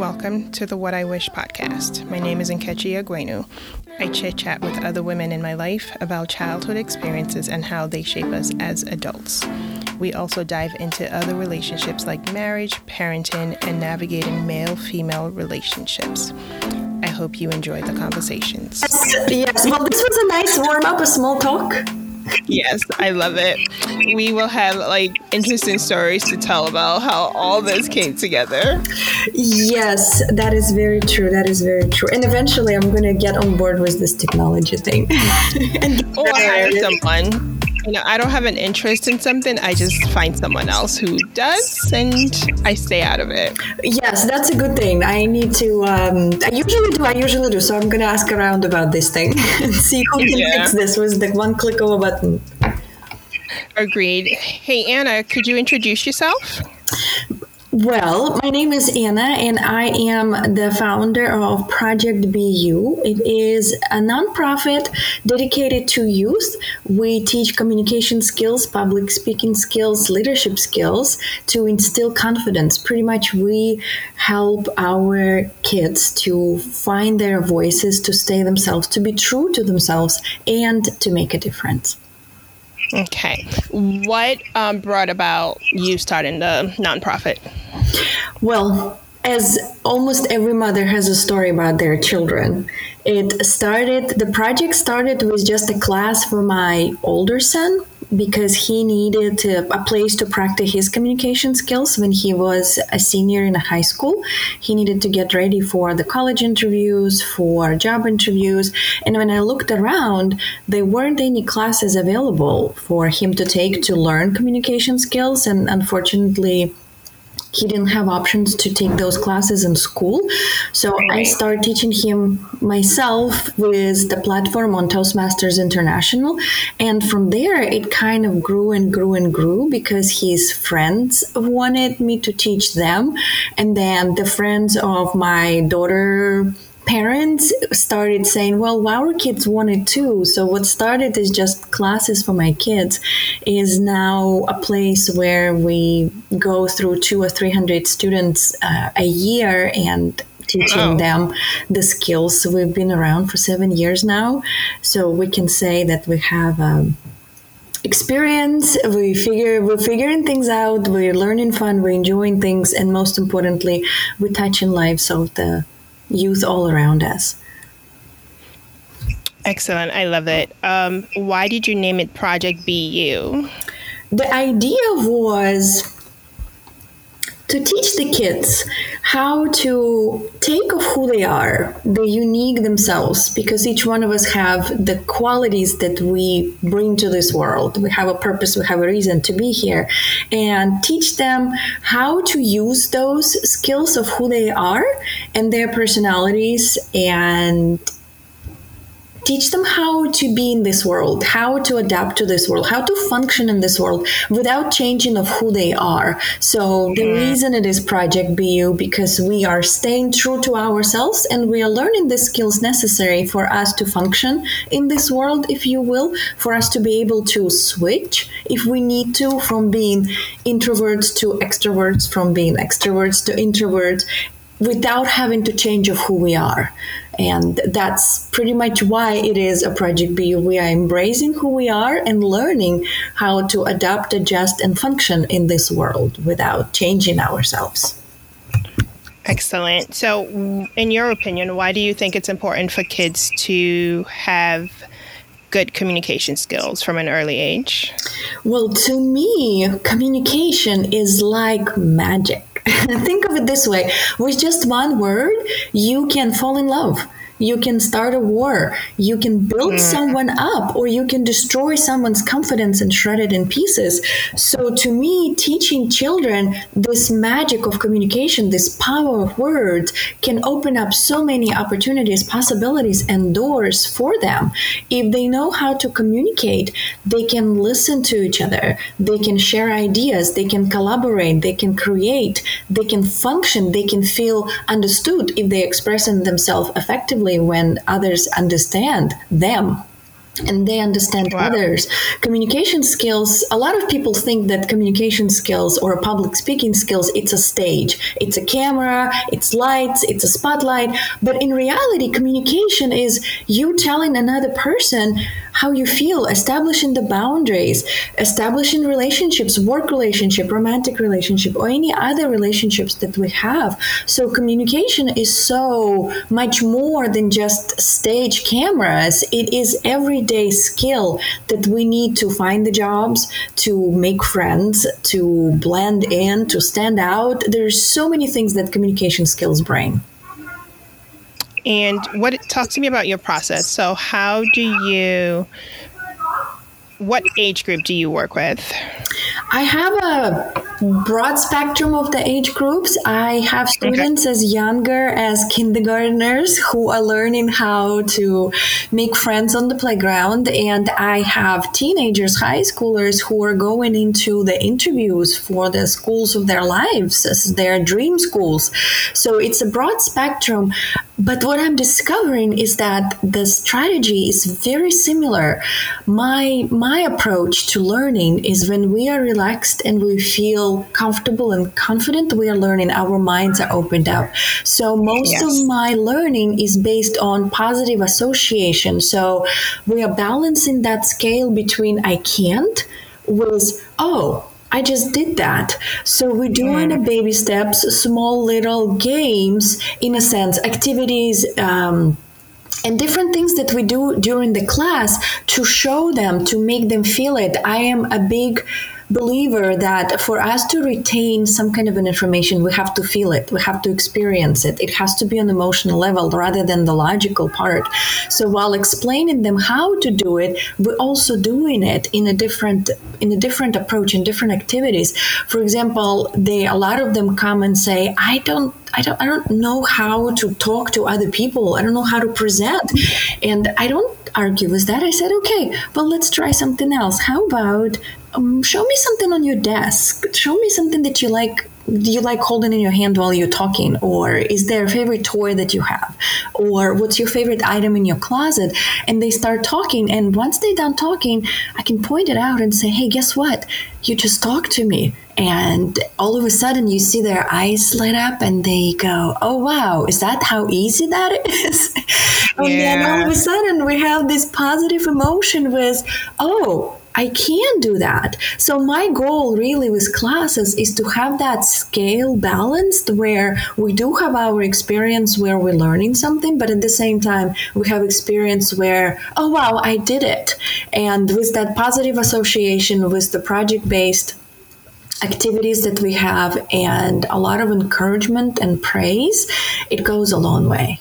welcome to the What I Wish podcast. My name is Nkechi Aguenu. I chit chat with other women in my life about childhood experiences and how they shape us as adults. We also dive into other relationships like marriage, parenting, and navigating male female relationships. I hope you enjoy the conversations. Yes, well, this was a nice warm up, a small talk yes, I love it. We will have like interesting stories to tell about how all this came together. Yes, that is very true. That is very true. And eventually, I'm going to get on board with this technology thing. and oh, or hire someone you know, I don't have an interest in something. I just find someone else who does, and I stay out of it. Yes, that's a good thing. I need to. Um, I usually do. I usually do. So I'm going to ask around about this thing and see who can yeah. fix this with the one click of a button. Agreed. Hey, Anna, could you introduce yourself? Well, my name is Anna, and I am the founder of Project Be You. It is a nonprofit dedicated to youth. We teach communication skills, public speaking skills, leadership skills to instill confidence. Pretty much, we help our kids to find their voices, to stay themselves, to be true to themselves, and to make a difference. Okay. What um, brought about you starting the nonprofit? Well, as almost every mother has a story about their children. It started, the project started with just a class for my older son because he needed a place to practice his communication skills when he was a senior in high school. He needed to get ready for the college interviews, for job interviews. And when I looked around, there weren't any classes available for him to take to learn communication skills. And unfortunately, he didn't have options to take those classes in school. So I started teaching him myself with the platform on Toastmasters International. And from there, it kind of grew and grew and grew because his friends wanted me to teach them. And then the friends of my daughter, parents started saying, well, our kids want it too. So what started is just classes for my kids is now a place where we go through two or 300 students uh, a year and teaching oh. them the skills. We've been around for seven years now. So we can say that we have um, experience we figure we're figuring things out we're learning fun we're enjoying things and most importantly we're touching lives of the youth all around us. Excellent. I love it. Um, why did you name it Project Be You? The idea was to teach the kids how to take of who they are, the unique themselves, because each one of us have the qualities that we bring to this world. We have a purpose, we have a reason to be here, and teach them how to use those skills of who they are and their personalities and teach them how to be in this world, how to adapt to this world, how to function in this world without changing of who they are. So the mm-hmm. reason it is Project Be You because we are staying true to ourselves and we are learning the skills necessary for us to function in this world, if you will, for us to be able to switch if we need to from being introverts to extroverts, from being extroverts to introverts without having to change of who we are. And that's pretty much why it is a Project B. We are embracing who we are and learning how to adapt, adjust, and function in this world without changing ourselves. Excellent. So, in your opinion, why do you think it's important for kids to have good communication skills from an early age? Well, to me, communication is like magic. Think of it this way. With just one word, you can fall in love you can start a war. You can build mm. someone up, or you can destroy someone's confidence and shred it in pieces. So, to me, teaching children this magic of communication, this power of words, can open up so many opportunities, possibilities, and doors for them. If they know how to communicate, they can listen to each other, they can share ideas, they can collaborate, they can create, they can function, they can feel understood if they express themselves effectively when others understand them and they understand wow. others. Communication skills, a lot of people think that communication skills or public speaking skills, it's a stage. It's a camera, it's lights, it's a spotlight. But in reality, communication is you telling another person how you feel, establishing the boundaries, establishing relationships, work relationship, romantic relationship, or any other relationships that we have. So communication is so much more than just stage cameras. It is everyday skill that we need to find the jobs, to make friends, to blend in, to stand out. There's so many things that communication skills bring. And what it talk to me about your process. So how do you what age group do you work with? I have a broad spectrum of the age groups. I have students okay. as younger as kindergartners who are learning how to make friends on the playground, and I have teenagers, high schoolers who are going into the interviews for the schools of their lives, as their dream schools. So it's a broad spectrum. But what I'm discovering is that the strategy is very similar. My my approach to learning is when we are relaxed and we feel comfortable and confident, we are learning. Our minds are opened up. So most yes. of my learning is based on positive association. So we are balancing that scale between I can't with oh I just did that. So we're doing mm. baby steps, small little games, in a sense, activities. Um, and different things that we do during the class to show them to make them feel it i am a big believer that for us to retain some kind of an information, we have to feel it, we have to experience it. It has to be on emotional level rather than the logical part. So while explaining them how to do it, we're also doing it in a different in a different approach in different activities. For example, they a lot of them come and say, I don't I don't I don't know how to talk to other people. I don't know how to present. And I don't argue with that. I said, okay, well let's try something else. How about um, show me something on your desk. Show me something that you like. Do you like holding in your hand while you're talking, or is there a favorite toy that you have, or what's your favorite item in your closet? And they start talking, and once they're done talking, I can point it out and say, "Hey, guess what? You just talked to me." And all of a sudden, you see their eyes light up, and they go, "Oh wow, is that how easy that is?" and then all of a sudden, we have this positive emotion with, "Oh." I can do that. So my goal really with classes is to have that scale balanced where we do have our experience where we're learning something, but at the same time we have experience where, oh wow, I did it. And with that positive association with the project based activities that we have and a lot of encouragement and praise, it goes a long way.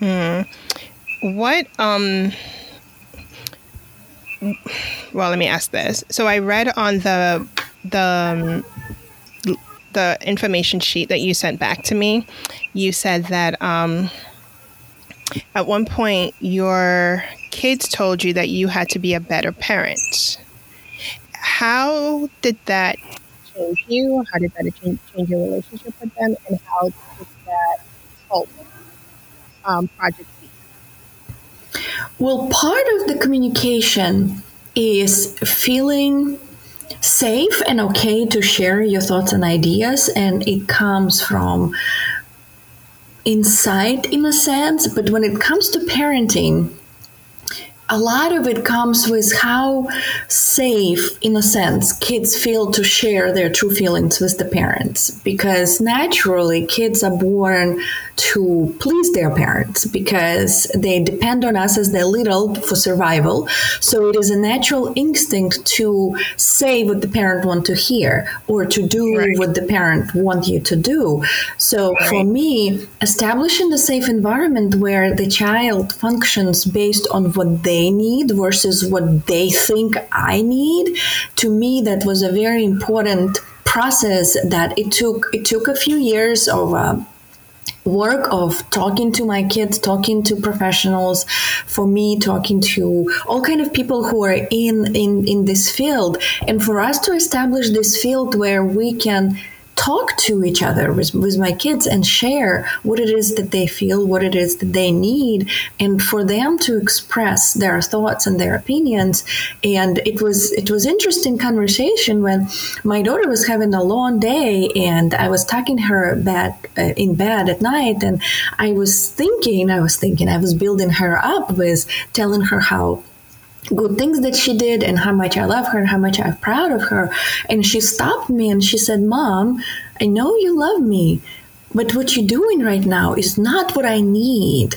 Mm. What um well, let me ask this. So I read on the the um, the information sheet that you sent back to me, you said that um, at one point your kids told you that you had to be a better parent. How did that change you? How did that change, change your relationship with them? And how did that help um, Project well, part of the communication is feeling safe and okay to share your thoughts and ideas, and it comes from inside in a sense. But when it comes to parenting, a lot of it comes with how safe, in a sense, kids feel to share their true feelings with the parents. Because naturally, kids are born to please their parents because they depend on us as they're little for survival. So it is a natural instinct to say what the parent want to hear or to do right. what the parent want you to do. So right. for me, establishing a safe environment where the child functions based on what they need versus what they think I need, to me that was a very important process that it took it took a few years of uh, work of talking to my kids talking to professionals for me talking to all kind of people who are in in in this field. And for us to establish this field where we can talk to each other with, with my kids and share what it is that they feel, what it is that they need, and for them to express their thoughts and their opinions. And it was it was interesting conversation when my daughter was having a long day, and I was talking her bed uh, in bed at night, and I was thinking, I was thinking, I was building her up with telling her how good things that she did and how much I love her and how much I'm proud of her. And she stopped me and she said, Mom, I know you love me, but what you're doing right now is not what I need.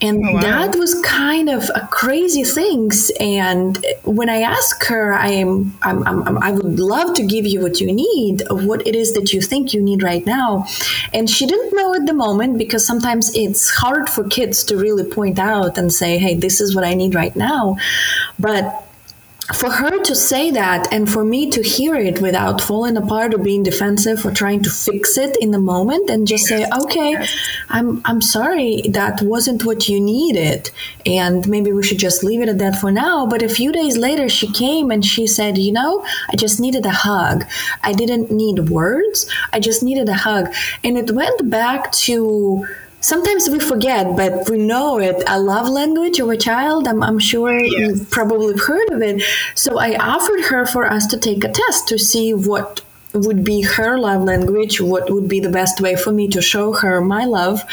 And oh, wow. that was kind of a crazy things. And when I ask her, I am, I'm, I'm, i would love to give you what you need, what it is that you think you need right now. And she didn't know at the moment because sometimes it's hard for kids to really point out and say, hey, this is what I need right now. But for her to say that and for me to hear it without falling apart or being defensive or trying to fix it in the moment and just say okay i'm i'm sorry. That wasn't what you needed. And maybe we should just leave it at that for now. But a few days later she came and she said you know i just needed a hug. I didn't need words. I just needed a hug. And it went back to sometimes we forget, but we know it. A love language of a child. I'm, I'm sure yes. you probably heard of it. So I offered her for us to take a test to see what would be her love language, what would be the best way for me to show her my love.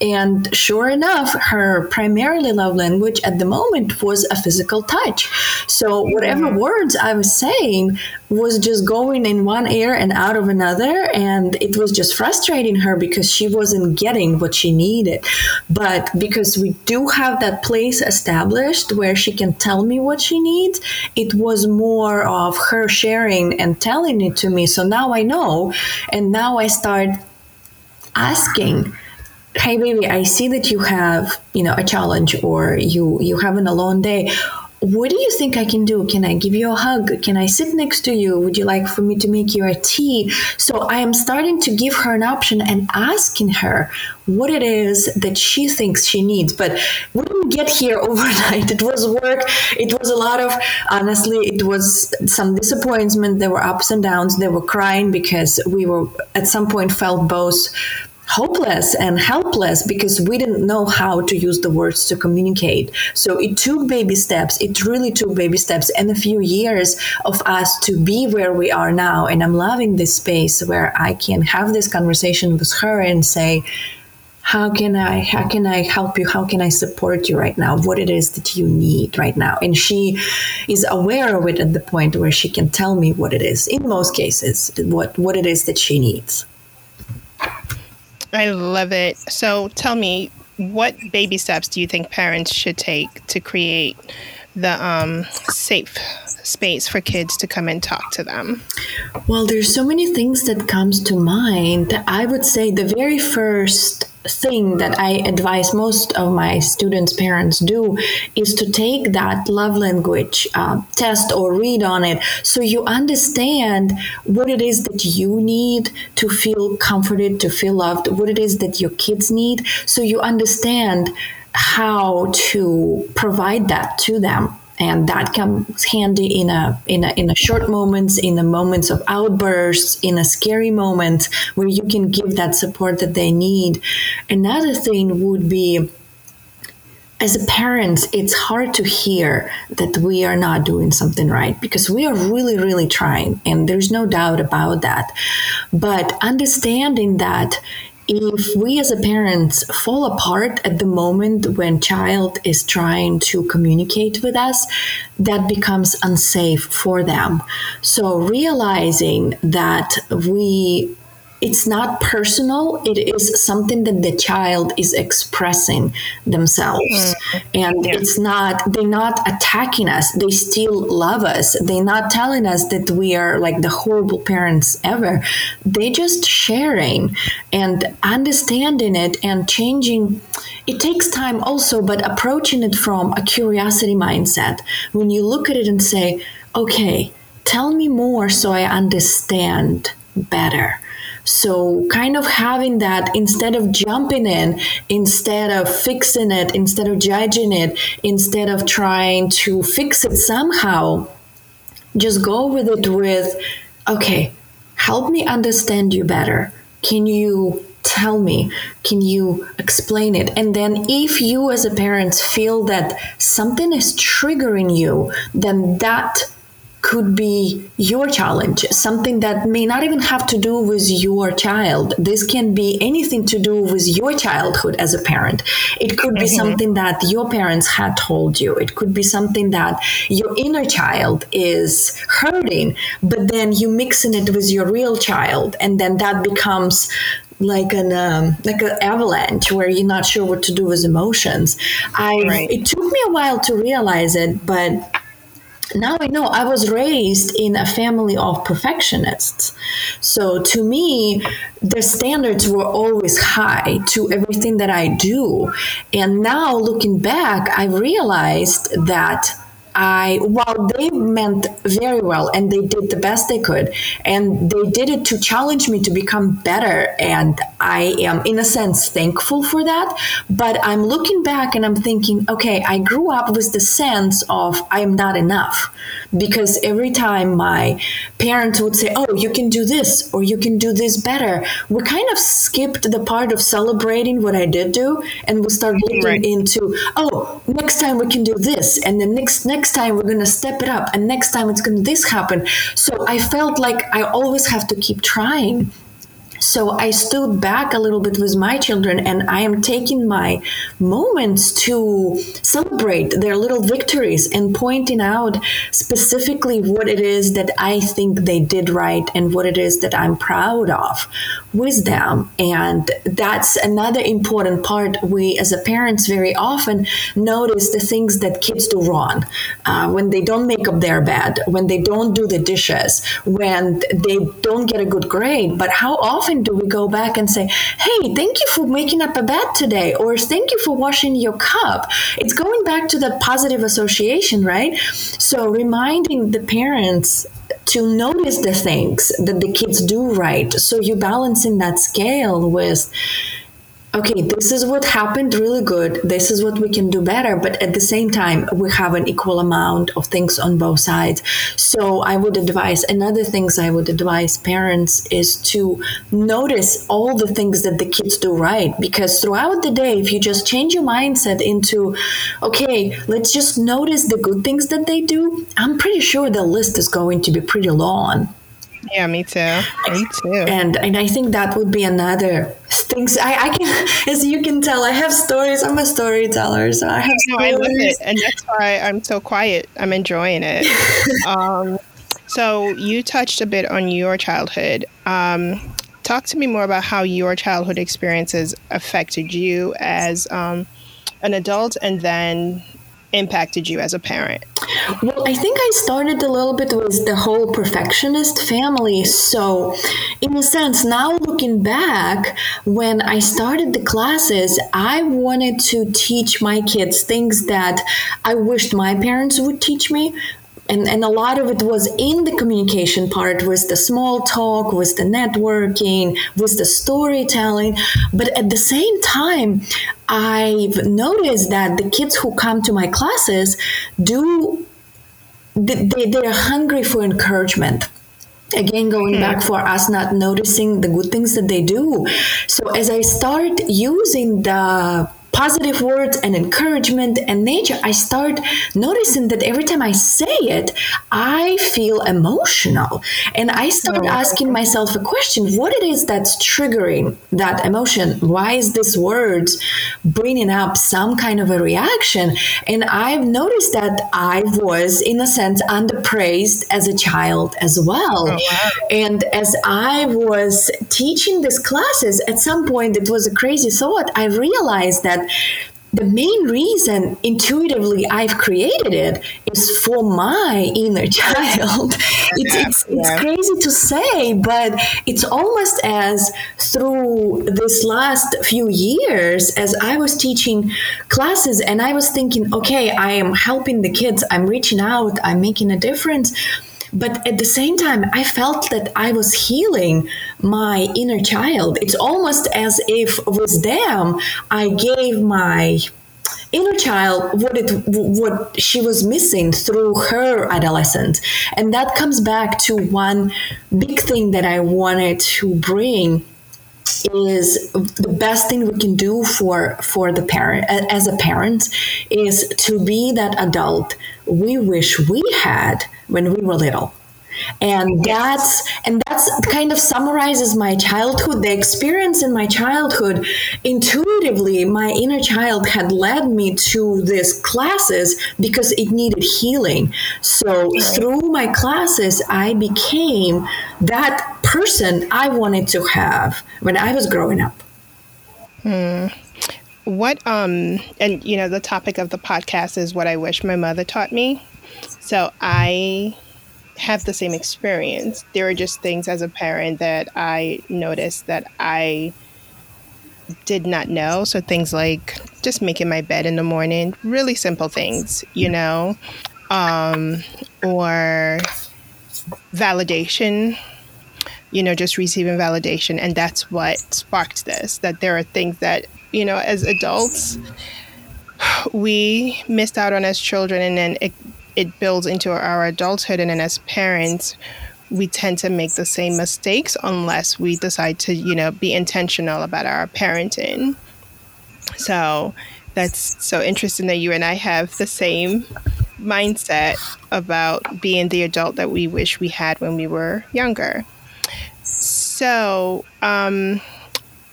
And sure enough, her primarily love language at the moment was a physical touch. So whatever mm-hmm. words I was saying was just going in one ear and out of another. And it was just frustrating her because she wasn't getting what she needed. But because we do have that place established where she can tell me what she needs, it was more of her sharing and telling it to me. So now I know. And now I start asking hey baby i see that you have you know a challenge or you you having a long day what do you think I can do? Can I give you a hug? Can I sit next to you? Would you like for me to make you a tea? So I am starting to give her an option and asking her what it is that she thinks she needs. But we didn't get here overnight. It was work. It was a lot of, honestly, it was some disappointment. There were ups and downs. They were crying because we were at some point felt both hopeless and helpless because we didn't know how to use the words to communicate. So it took baby steps. It really took baby steps and a few years of us to be where we are now. And I'm loving this space where I can have this conversation with her and say, how can I how can I help you? How can I support you right now? What it is that you need right now? And she is aware of it at the point where she can tell me what it is. In most cases, what what it is that she needs. I love it. So tell me, what baby steps do you think parents should take to create the um, safe space for kids to come and talk to them? Well, there's so many things that comes to mind. I would say the very first thing that I advise most of my students' parents do is to take that love language uh, test or read on it. So you understand what it is that you need to feel comforted, to feel loved, what it is that your kids need, so you understand how to provide that to them and that comes handy in a in a in a short moments in the moments of outbursts in a scary moment where you can give that support that they need another thing would be as a parent, it's hard to hear that we are not doing something right because we are really, really trying, and there's no doubt about that. But understanding that if we as a parents fall apart at the moment when child is trying to communicate with us that becomes unsafe for them. So realizing that we it's not personal. It is something that the child is expressing themselves. Mm-hmm. and yeah. it's not they're not attacking us. They still love us. They're not telling us that we are like the horrible parents ever. They're just sharing and understanding it and changing. It takes time also but approaching it from a curiosity mindset. When you look at it and say okay tell me more so i understand better so, kind of having that instead of jumping in, instead of fixing it, instead of judging it, instead of trying to fix it somehow, just go with it with, okay, help me understand you better. Can you tell me? Can you explain it? And then, if you as a parent feel that something is triggering you, then that could be your challenge, something that may not even have to do with your child. This can be anything to do with your childhood as a parent. It could be mm-hmm. something that your parents had told you. It could be something that your inner child is hurting, but then you mixing it with your real child, and then that becomes like an um, like an avalanche where you're not sure what to do with emotions. I right. it took me a while to realize it, but now I know I was raised in a family of perfectionists. So to me, the standards were always high to everything that I do. And now looking back, I realized that I, while they meant very well and they did the best they could, and they did it to challenge me to become better. And I am, in a sense, thankful for that. But I'm looking back and I'm thinking, okay, I grew up with the sense of I'm not enough. Because every time my parents would say, oh, you can do this or you can do this better, we kind of skipped the part of celebrating what I did do and we start looking right. into, oh, next time we can do this. And the next, next next time we're going to step it up and next time it's going to this happen. So i felt like i always have to keep trying so I stood back a little bit with my children and I am taking my moments to celebrate their little victories and pointing out specifically what it is that I think they did right and what it is that I'm proud of with them. And that's another important part. We, as parents, very often notice the things that kids do wrong uh, when they don't make up their bed, when they don't do the dishes, when they don't get a good grade. But how often do we go back and say, hey, thank you for making up a bed today, or thank you for washing your cup? It's going back to the positive association, right? So reminding the parents to notice the things that the kids do right. So you're balancing that scale with okay, this is what happened really good. This is what we can do better. But at the same time, we have an equal amount of things on both sides. So I would advise, another things I would advise parents is to notice all the things that the kids do right. Because throughout the day, if you just change your mindset into, okay, let's just notice the good things that they do, I'm pretty sure the list is going to be pretty long. Yeah, me too. Me too. And and I think that would be another things I, I can as you can tell, I have stories. I'm a storyteller, so I have no, I love it. And that's why I'm so quiet. I'm enjoying it. um, so you touched a bit on your childhood. Um, talk to me more about how your childhood experiences affected you as um, an adult and then impacted you as a parent? Well, I think I started a little bit with the whole perfectionist family. So, in a sense, now looking back, when I started the classes, I wanted to teach my kids things that I wished my parents would teach me and, and a lot of it was in the communication part was the small talk was the networking was the storytelling. But at the same time i've noticed that the kids who come to my classes do they, they're hungry for encouragement. Again going back hmm. for us not noticing the good things that they do. So as i start using the positive words and encouragement and nature, I start noticing that every time I say it, I feel emotional. And I start oh, asking myself a question what it is that's triggering that emotion? Why is this word bringing up some kind of a reaction? And I've noticed that I was, in a sense, underpraised as a child as well. Oh, wow. And as I was teaching these classes, at some point, it was a crazy thought. I realized that the main reason intuitively I've created it is for my inner child. It's, it's, it's yeah. crazy to say, but it's almost as through this last few years, as I was teaching classes and I was thinking, okay, I am helping the kids, I'm reaching out, I'm making a difference but at the same time, I felt that I was healing my inner child. It's almost as if with them, I gave my inner child what it what she was missing through her adolescence and that comes back to one big thing that i wanted to bring is the best thing we can do for for the parent as a parent is to be that adult we wish we had when we were little and that's and that's kind of summarizes my childhood the experience in my childhood. Intuitively my inner child had led me to these classes because it needed healing. So through my classes i became that person i wanted to have when i was growing up. Hmm. what um and you know the topic of the podcast is what i wish my mother taught me. So i have the same experience. There are just things as a parent that I noticed that I did not know. So things like just making my bed in the morning, really simple things, you know, um, or validation, you know, just receiving validation. And that's what sparked this that there are things that, you know, as adults, we missed out on as children and then it it builds into our adulthood. And then as parents we tend to make the same mistakes unless we decide to you know be intentional about our parenting. So that's so interesting that you and i have the same mindset about being the adult that we wish we had when we were younger. So um,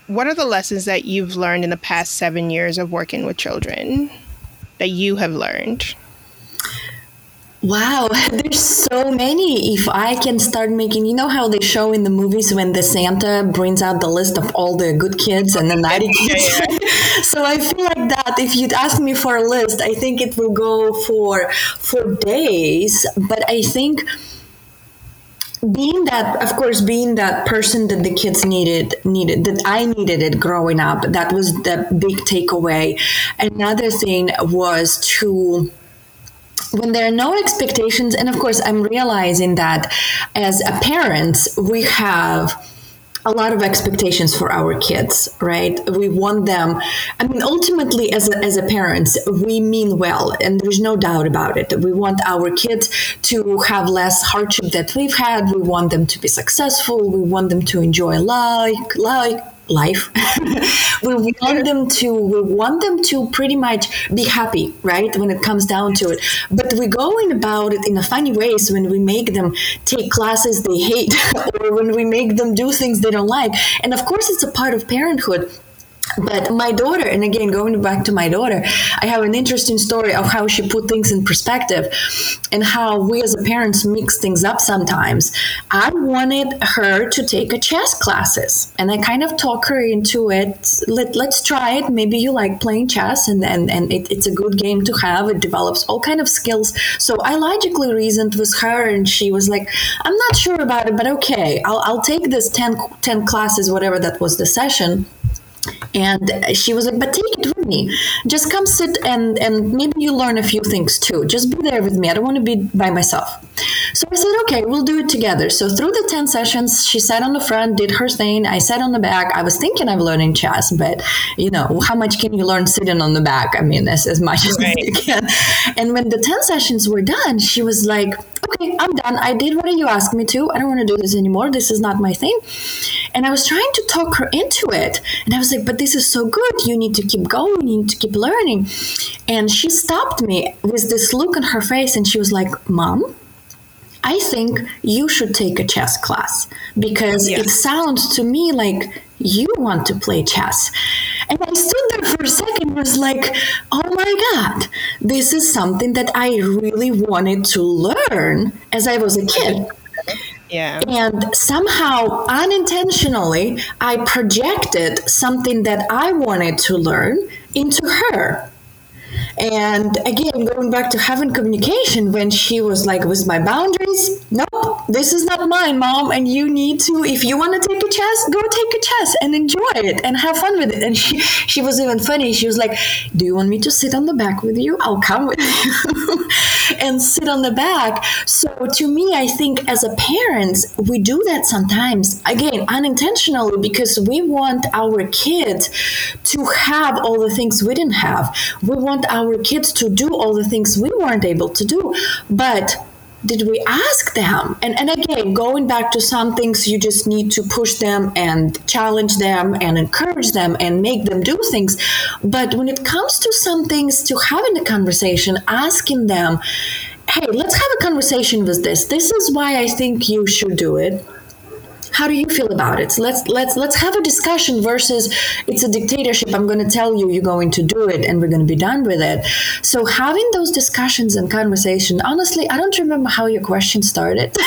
what are the lessons that you've learned in the past seven years of working with children that you have learned Wow, there's so many. If I can start making, you know how they show in the movies when the Santa brings out the list of all the good kids and the naughty kids. Yeah, yeah. so I feel like that. If you'd ask me for a list, I think it will go for for days. But I think being that of course being that person that the kids needed needed that i needed it growing up that was the big takeaway another thing was to when there are no expectations, and of course, I'm realizing that as a parent, we have a lot of expectations for our kids, right? We want them. I mean, ultimately, as a, as a parents, we mean well, and there's no doubt about it. We want our kids to have less hardship that we've had. We want them to be successful. We want them to enjoy life, like life. we want them to we want them to pretty much be happy, right? When it comes down to it. But we're going about it in a funny ways when we make them take classes they hate or when we make them do things they don't like. And of course it's a part of parenthood but my daughter and again going back to my daughter i have an interesting story of how she put things in perspective and how we as parents mix things up sometimes. I wanted her to take a chess classes and i kind of talk her into it. Let, let's try it. Maybe you like playing chess and and, and it, it's a good game to have. It develops all kind of skills. So i logically reasoned with her and she was like i'm not sure about it but okay. I'll, I'll take this 10, 10 classes whatever that was the session and she was like but take it me. Just come sit and and maybe you learn a few things too. Just be there with me. I don't want to be by myself. So i said okay we'll do it together. So through the 10 sessions she sat on the front did her thing. I sat on the back. I was thinking of learning chess but you know how much can you learn sitting on the back? I mean as, as much as you can. And when the 10 sessions were done she was like okay i'm done. I did what you asked me to. I don't want to do this anymore. This is not my thing. And i was trying to talk her into it. And i was like, but this is so good. You need to keep going. Need to keep learning. And she stopped me with this look on her face and she was like, Mom, I think you should take a chess class because yeah. it sounds to me like you want to play chess. And I stood there for a second and was like, oh my God, this is something that I really wanted to learn as I was a kid. Yeah. And somehow, unintentionally, I projected something that I wanted to learn into her. And again, going back to having communication, when she was like, "Was my boundaries? This is not mine, mom. And you need to, if you want to take a chess, go take a chess and enjoy it and have fun with it. And she, she was even funny. She was like, Do you want me to sit on the back with you? I'll come with you and sit on the back. So to me, I think as a parents, we do that sometimes, again, unintentionally, because we want our kids to have all the things we didn't have. We want our kids to do all the things we weren't able to do. But did we ask them? And, and again, going back to some things, you just need to push them and challenge them and encourage them and make them do things. But when it comes to some things, to having a conversation, asking them, hey, let's have a conversation with this. This is why I think you should do it how do you feel about it? Let's let's let's have a discussion versus it's a dictatorship. I'm going to tell you you're going to do it and we're going to be done with it. So having those discussions and conversation honestly i don't remember how your question started.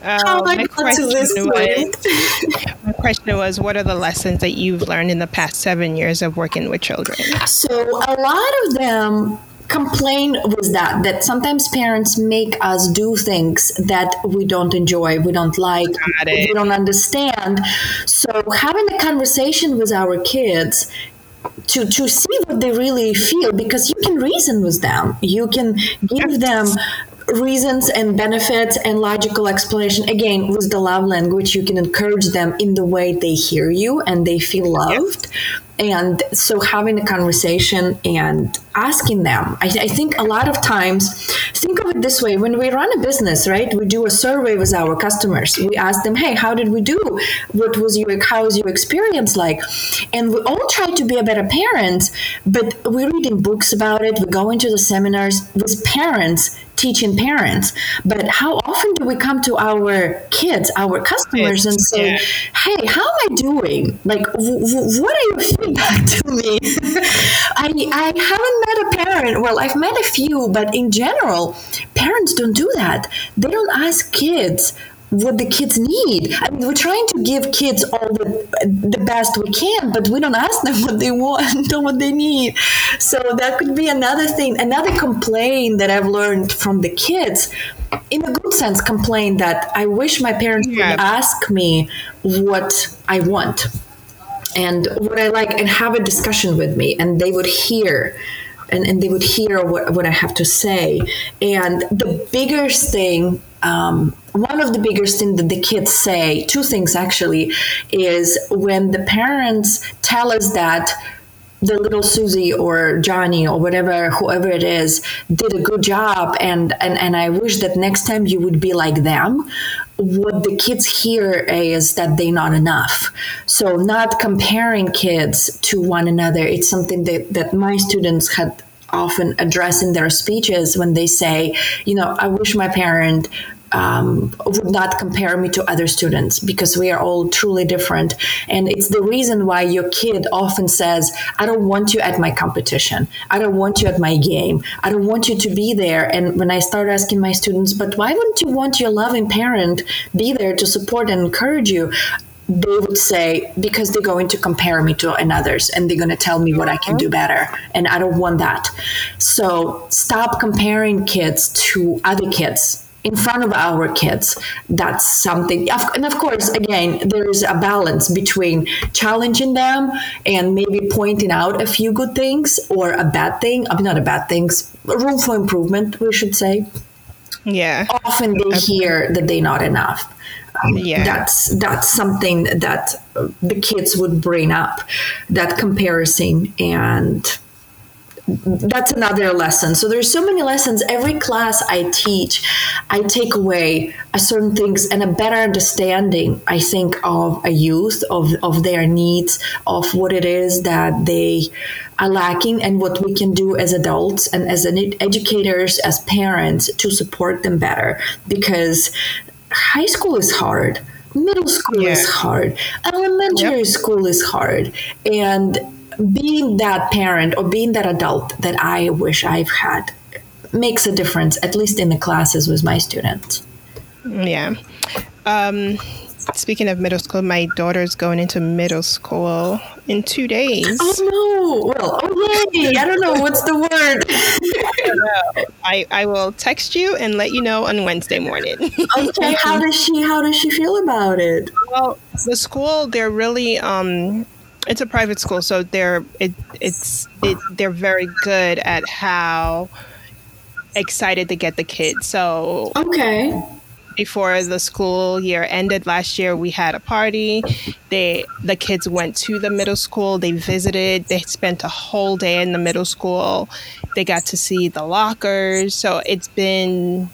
Uh, my, question was, my question was what are the lessons that you've learned in the past seven years of working with children? So a lot of them complain was that that sometimes parents make us do things that we don't enjoy we don't like we don't understand. So having a conversation with our kids to to see what they really feel because you can reason with them. You can give them reasons and benefits and logical explanation. Again with the love language you can encourage them in the way they hear you and they feel loved and so having a conversation and asking them. I, I, think a lot of times think of it this way when we run a business right we do a survey with our customers. We ask them hey how did we do? What was your how was your experience like? And we all try to be a better parent but we're reading books about it we're going to the seminars with parents teaching parents but how often do we come to our kids our customers and say yeah. hey how am i doing? Like w- w- what are your feedback to me? I, I haven't met a parent well i've met a few but in general parents don't do that. They don't ask kids what the kids need. I mean, we're trying to give kids all the the best we can, but we don't ask them what they want or what they need. So that could be another thing, another complaint that I've learned from the kids, in a good sense, complaint that I wish my parents yeah. would ask me what I want and what I like, and have a discussion with me, and they would hear and, and they would hear what, what I have to say. And the biggest thing, um, one of the biggest things that the kids say, two things actually, is when the parents tell us that the little Susie or Johnny or whatever, whoever it is, did a good job, and and and I wish that next time you would be like them. What the kids hear is that they're not enough. So not comparing kids to one another. It's something that that my students had often address in their speeches when they say, you know, I wish my parent um, would not compare me to other students because we are all truly different. And it's the reason why your kid often says, I don't want you at my competition. I don't want you at my game. I don't want you to be there. And when I start asking my students, but why wouldn't you want your loving parent be there to support and encourage you? They would say because they're going to compare me to another's and they're going to tell me what I can do mm-hmm. better and I don't want that. So stop comparing kids to other kids in front of our kids. That's something and of course again there is a balance between challenging them and maybe pointing out a few good things or a bad thing I mean, not a bad things room for improvement we should say. Yeah. Often they hear that they're not enough Um, yeah. that's that's something that the kids would bring up that comparison and that's another lesson. So there's so many lessons. Every class I teach, I take away a certain things and a better understanding, I think, of a youth, of, of their needs, of what it is that they are lacking and what we can do as adults and as educators, as parents to support them better. Because high school is hard. Middle school yeah. is hard. Elementary yep. school is hard. And being that parent or being that adult that I wish I've had makes a difference, at least in the classes with my students. Yeah. Um, speaking of middle school, my daughter's going into middle school in two days. Oh no! Well, oh yay! I don't know what's the word. I, I will text you and let you know on Wednesday morning. okay. How does she How does she feel about it? Well, the school they're really um it's a private school, so they're it it's it, they're very good at how excited to get the kids. So okay before the school year ended last year we had a party. They the kids went to the middle school. They visited. They spent a whole day in the middle school. They got to see the lockers. So it's been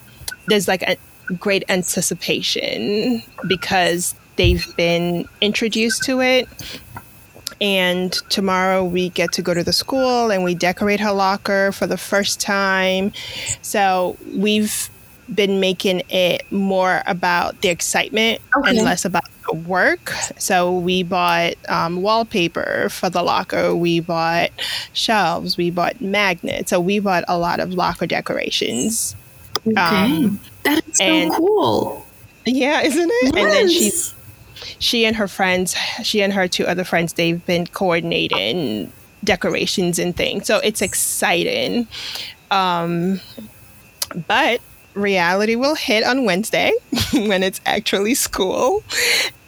there's like a great anticipation because they've been introduced to it. And tomorrow we get to go to the school and we decorate her locker for the first time. So we've been making it more about the excitement okay. and less about the work. So we bought um, wallpaper for the locker. We bought shelves. We bought magnets. So we bought a lot of locker decorations. Okay, um, that is so cool. Yeah, isn't it? Yes. And then she, she and her friends, she and her two other friends, they've been coordinating decorations and things. So it's exciting. Um, but reality will hit on Wednesday when it's actually school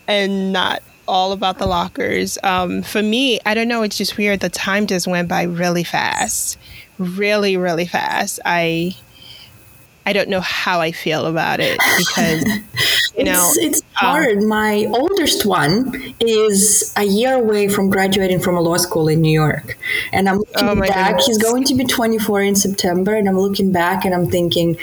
and not all about the lockers. Um, for me, I don't know, it's just weird. The time just went by really fast. Really, really fast. I I don't know how I feel about it because you know it's, it's hard. Um, My oldest one is a year away from graduating from a law school in New York, and I'm looking oh back. Goodness. He's going to be 24 in September, and I'm looking back and I'm thinking,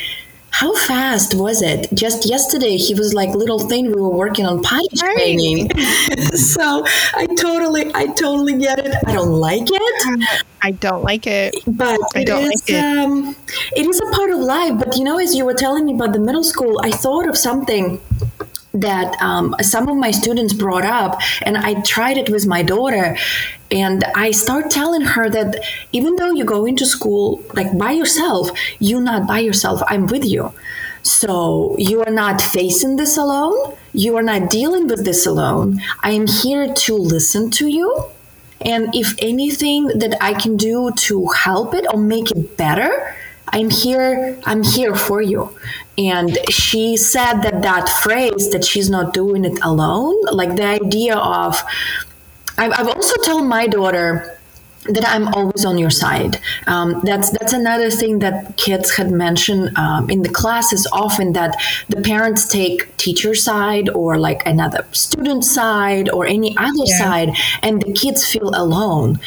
how fast was it? Just yesterday, he was like little thing. We were working on potty right. training, so I totally, I totally get it. I don't like it. I don't like it, but I don't is, like it. Um, it is a part of life. But you know, as you were telling me about the middle school, I thought of something that um, some of my students brought up and i tried it with my daughter and i start telling her that even though you go into school like by yourself you're not by yourself i'm with you. So you are not facing this alone. You are not dealing with this alone. I am here to listen to you. And if anything that i can do to help it or make it better I'm here, I'm here for you. And she said that that phrase that she's not doing it alone, like the idea of, I've, I've also told my daughter, that I'm always on your side. Um, that's that's another thing that kids had mentioned um, in the classes often that the parents take teacher side or like another student side or any other yeah. side, and the kids feel alone.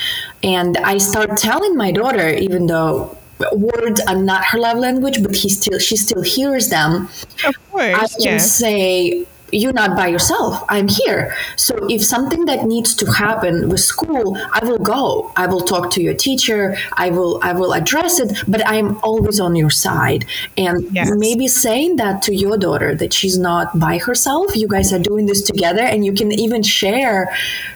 And I start telling my daughter, even though words are not her love language, but he still she still hears them. Of course, I can yeah. say you're not by yourself. I'm here. So if something that needs to happen with school, I will go. I will talk to your teacher. I will I will address it, but I'm always on your side. And yes. maybe saying that to your daughter that she's not by herself. You guys are doing this together and you can even share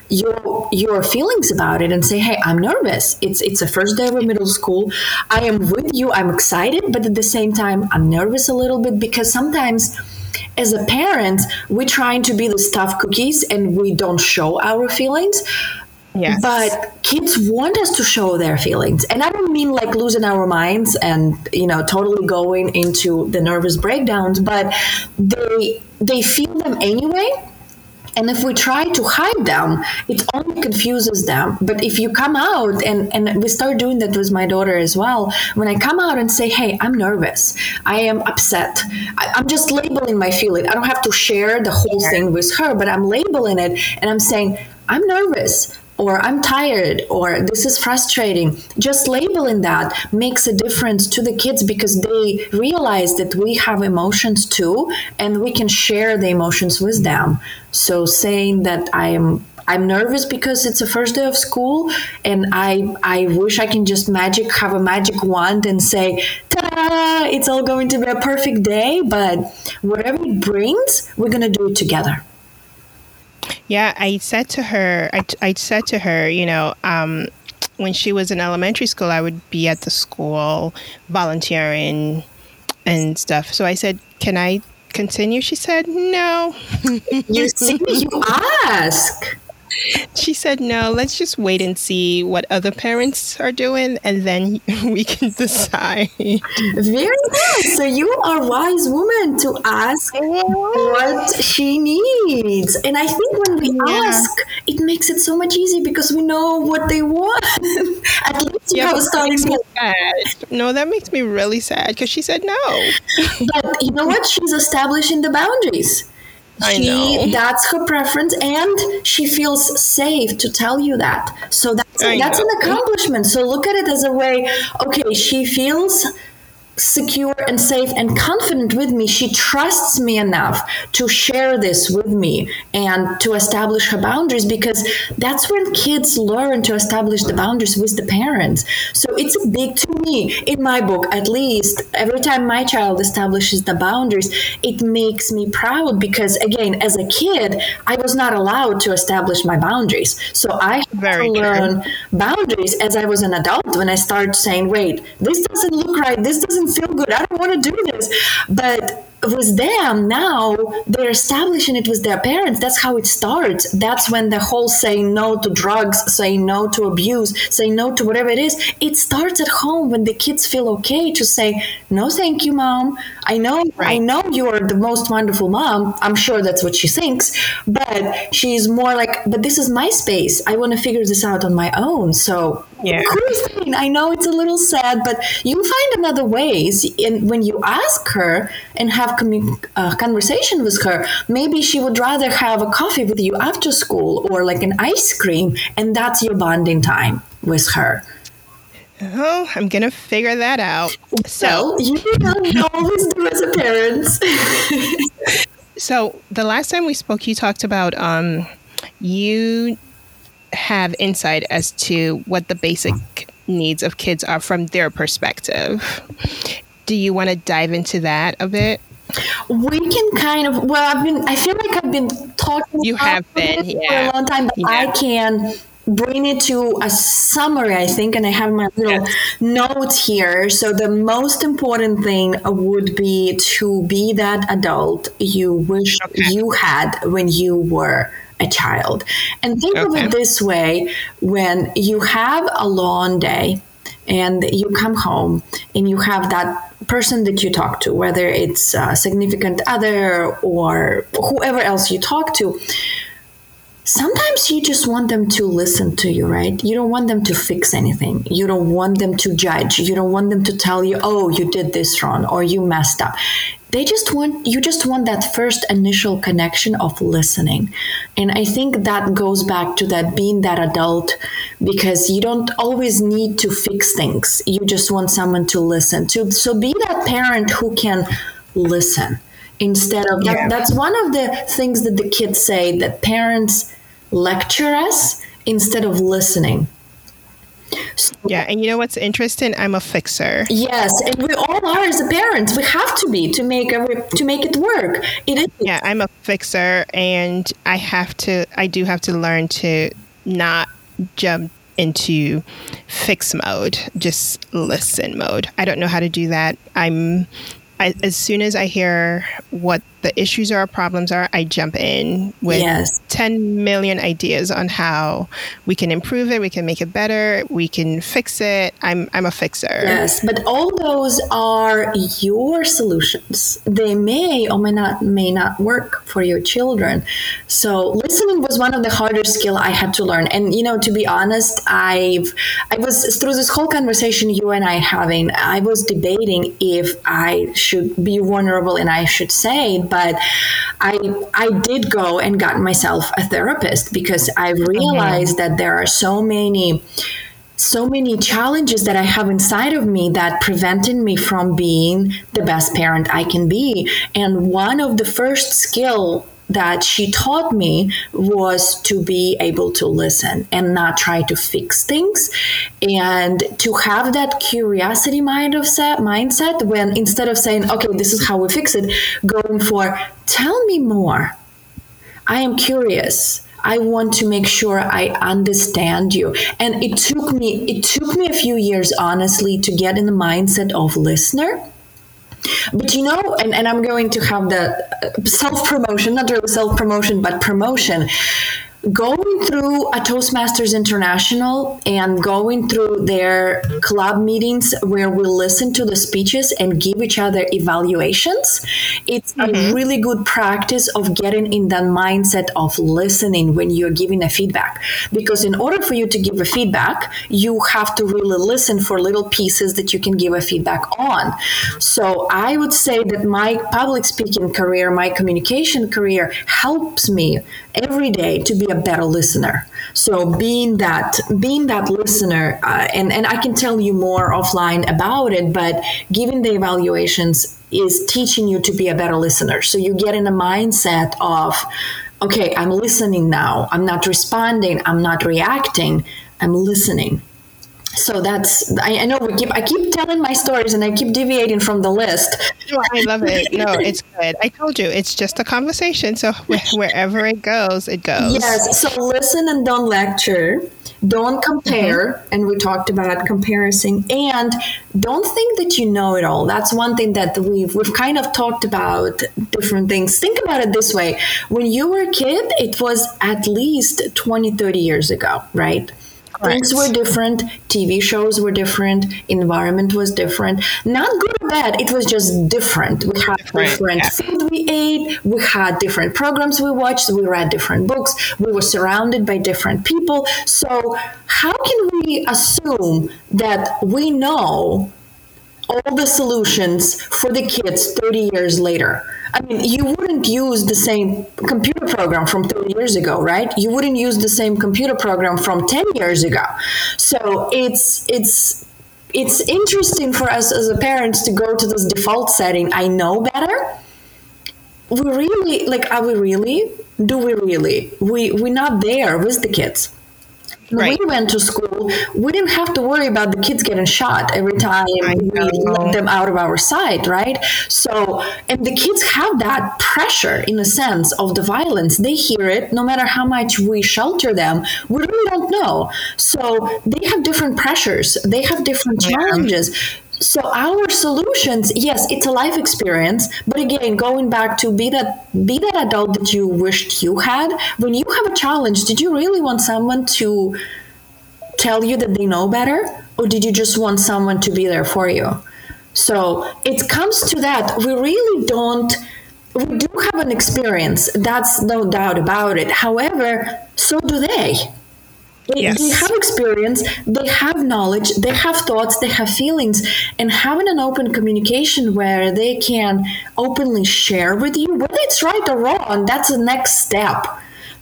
your your feelings about it and say, "Hey, I'm nervous. It's it's a first day of middle school. I am with you. I'm excited, but at the same time, I'm nervous a little bit because sometimes as a parent, we're trying to be the stuffed cookies and we don't show our feelings. Yes. But kids want us to show their feelings. And I don't mean like losing our minds and, you know, totally going into the nervous breakdowns, but they they feel them anyway and if we try to hide them, it only confuses them. But if you come out, and, and we start doing that with my daughter as well, when I come out and say, hey, I'm nervous, I am upset, I, am just labeling my feeling. I don't have to share the whole thing with her, but I'm labeling it and I'm saying, I'm nervous or I'm tired, or this is frustrating. Just labeling that makes a difference to the kids because they realize that we have emotions too, and we can share the emotions with them. So saying that I am I'm nervous because it's the first day of school and I I wish I can just magic have a magic wand and say ta it's all going to be a perfect day but whatever it brings we're to do it together. Yeah, I said to her, I, I said to her, you know, um, when she was in elementary school, I would be at the school volunteering and stuff. So I said, can I continue? She said, no. you see, you ask she said, no, let's just wait and see what other parents are doing and then we can decide. Very good. So you are a wise woman to ask what she needs. And I think when we yeah. ask, it makes it so much easier because we know what they want. At least you yeah, have a starting point. No, that makes me really sad because she said no. but you know what? She's establishing the boundaries. I she know. that's her preference and she feels safe to tell you that so that's I that's know. an accomplishment so look at it as a way okay she feels secure and safe and confident with me. She trusts me enough to share this with me and to establish her boundaries because that's when kids learn to establish the boundaries with the parents. So it's a big to me, in my book at least, every time my child establishes the boundaries, it makes me proud because again, as a kid, I was not allowed to establish my boundaries. So I had Very to learn boundaries as I was an adult when I started saying, wait, this doesn't look right, this doesn't feel good. I don't want to do this. But with them now they're establishing it with their parents that's how it starts that's when the whole saying no to drugs saying no to abuse saying no to whatever it is it starts at home when the kids feel okay to say no thank you mom i know right. i know you are the most wonderful mom i'm sure that's what she thinks but she's more like but this is my space i want to figure this out on my own so yeah. Christine, I know it's a little sad, but you find another ways. And when you ask her and have commun- uh, conversation with her, maybe she would rather have a coffee with you after school or like an ice cream, and that's your bonding time with her. Oh, I'm gonna figure that out. So well, you know, always do as a parent. so the last time we spoke, you talked about um, you have insight as to what the basic needs of kids are from their perspective. Do you want to dive into that a bit? We can kind of well, I've been I feel like I've been talking you have been yeah. for a long time, but yeah. I can bring it to a summary, I think, and I have my little yes. notes here. So the most important thing would be to be that adult you wish okay. you had when you were a child. And think okay. of it this way when you have a long day and you come home and you have that person that you talk to, whether it's a significant other or whoever else you talk to, sometimes you just want them to listen to you, right? You don't want them to fix anything. You don't want them to judge. You don't want them to tell you, oh, you did this wrong or you messed up they just want you just want that first initial connection of listening and i think that goes back to that being that adult because you don't always need to fix things you just want someone to listen to so be that parent who can listen instead of yeah. that's one of the things that the kids say that parents lecture us instead of listening yeah, and you know what's interesting? I'm a fixer. Yes, and we all are as a parent. We have to be to make every to make it work. It is. Yeah, I'm a fixer, and I have to. I do have to learn to not jump into fix mode, just listen mode. I don't know how to do that. I'm I, as soon as I hear what the issues or problems are, I jump in with yes. 10 million ideas on how we can improve it, we can make it better, we can fix it. I'm, I'm a fixer. Yes, but all those are your solutions. They may or may not may not work for your children. So listening was one of the harder skill I had to learn. And you know, to be honest, I've I was through this whole conversation you and I having, I was debating if I should be vulnerable and I should say but I I did go and got myself a therapist because I realized that there are so many so many challenges that I have inside of me that prevented me from being the best parent I can be. And one of the first skill that she taught me was to be able to listen and not try to fix things. And to have that curiosity mind of set, mindset when instead of saying okay this is how we fix it going for tell me more. I am curious. I want to make sure I understand you. And it took me it took me a few years honestly to get in the mindset of listener But you know, and, and I'm going to have the uh, self promotion, not really self promotion, but promotion going through a Toastmasters International and going through their club meetings where we listen to the speeches and give each other evaluations, it's mm-hmm. a really good practice of getting in that mindset of listening when you're giving a feedback. Because in order for you to give a feedback, you have to really listen for little pieces that you can give a feedback on. So I would say that my public speaking career, my communication career helps me every day to be a better listener. So being that being that listener, uh, and and I can tell you more offline about it, but giving the evaluations is teaching you to be a better listener. So you get in a mindset of, okay, I'm listening now. I'm not responding. I'm not reacting. I'm listening so that's I, I, know we keep I keep telling my stories and I keep deviating from the list. No, I love it. No, it's good. I told you it's just a conversation. So wherever it goes, it goes. Yes. So listen and don't lecture. Don't compare. Mm-hmm. And we talked about comparison. And don't think that you know it all. That's one thing that we've we've kind of talked about different things. Think about it this way. When you were a kid, it was at least 20, 30 years ago, right? Things were different, TV shows were different, environment was different. Not good or bad, it was just different. We had different, different yeah. food we ate, we had different programs we watched, we read different books, we were surrounded by different people. So, how can we assume that we know all the solutions for the kids 30 years later? I mean, you wouldn't use the same computer program from 30 years ago, right? You wouldn't use the same computer program from 10 years ago. So it's it's it's interesting for us as a parents to go to this default setting. I know better. We really like are we really? Do we really? We we're not there with the kids. Right. we went to school, we didn't have to worry about the kids getting shot every time we let them out of our sight, right? So, and the kids have that pressure in a sense of the violence. They hear it no matter how much we shelter them. We really don't know. So they have different pressures, they have different challenges. So our solutions, yes, it's a life experience, but again, going back to be that be that adult that you wished you had. When you have a challenge, did you really want someone to tell you that they know better, or did you just want someone to be there for you? So it comes to that. We really don't. We do have an experience. That's no doubt about it. However, so do they. They, yes. they have experience, they have knowledge, they have thoughts, they have feelings, and having an open communication where they can openly share with you, whether it's right or wrong, that's the next step.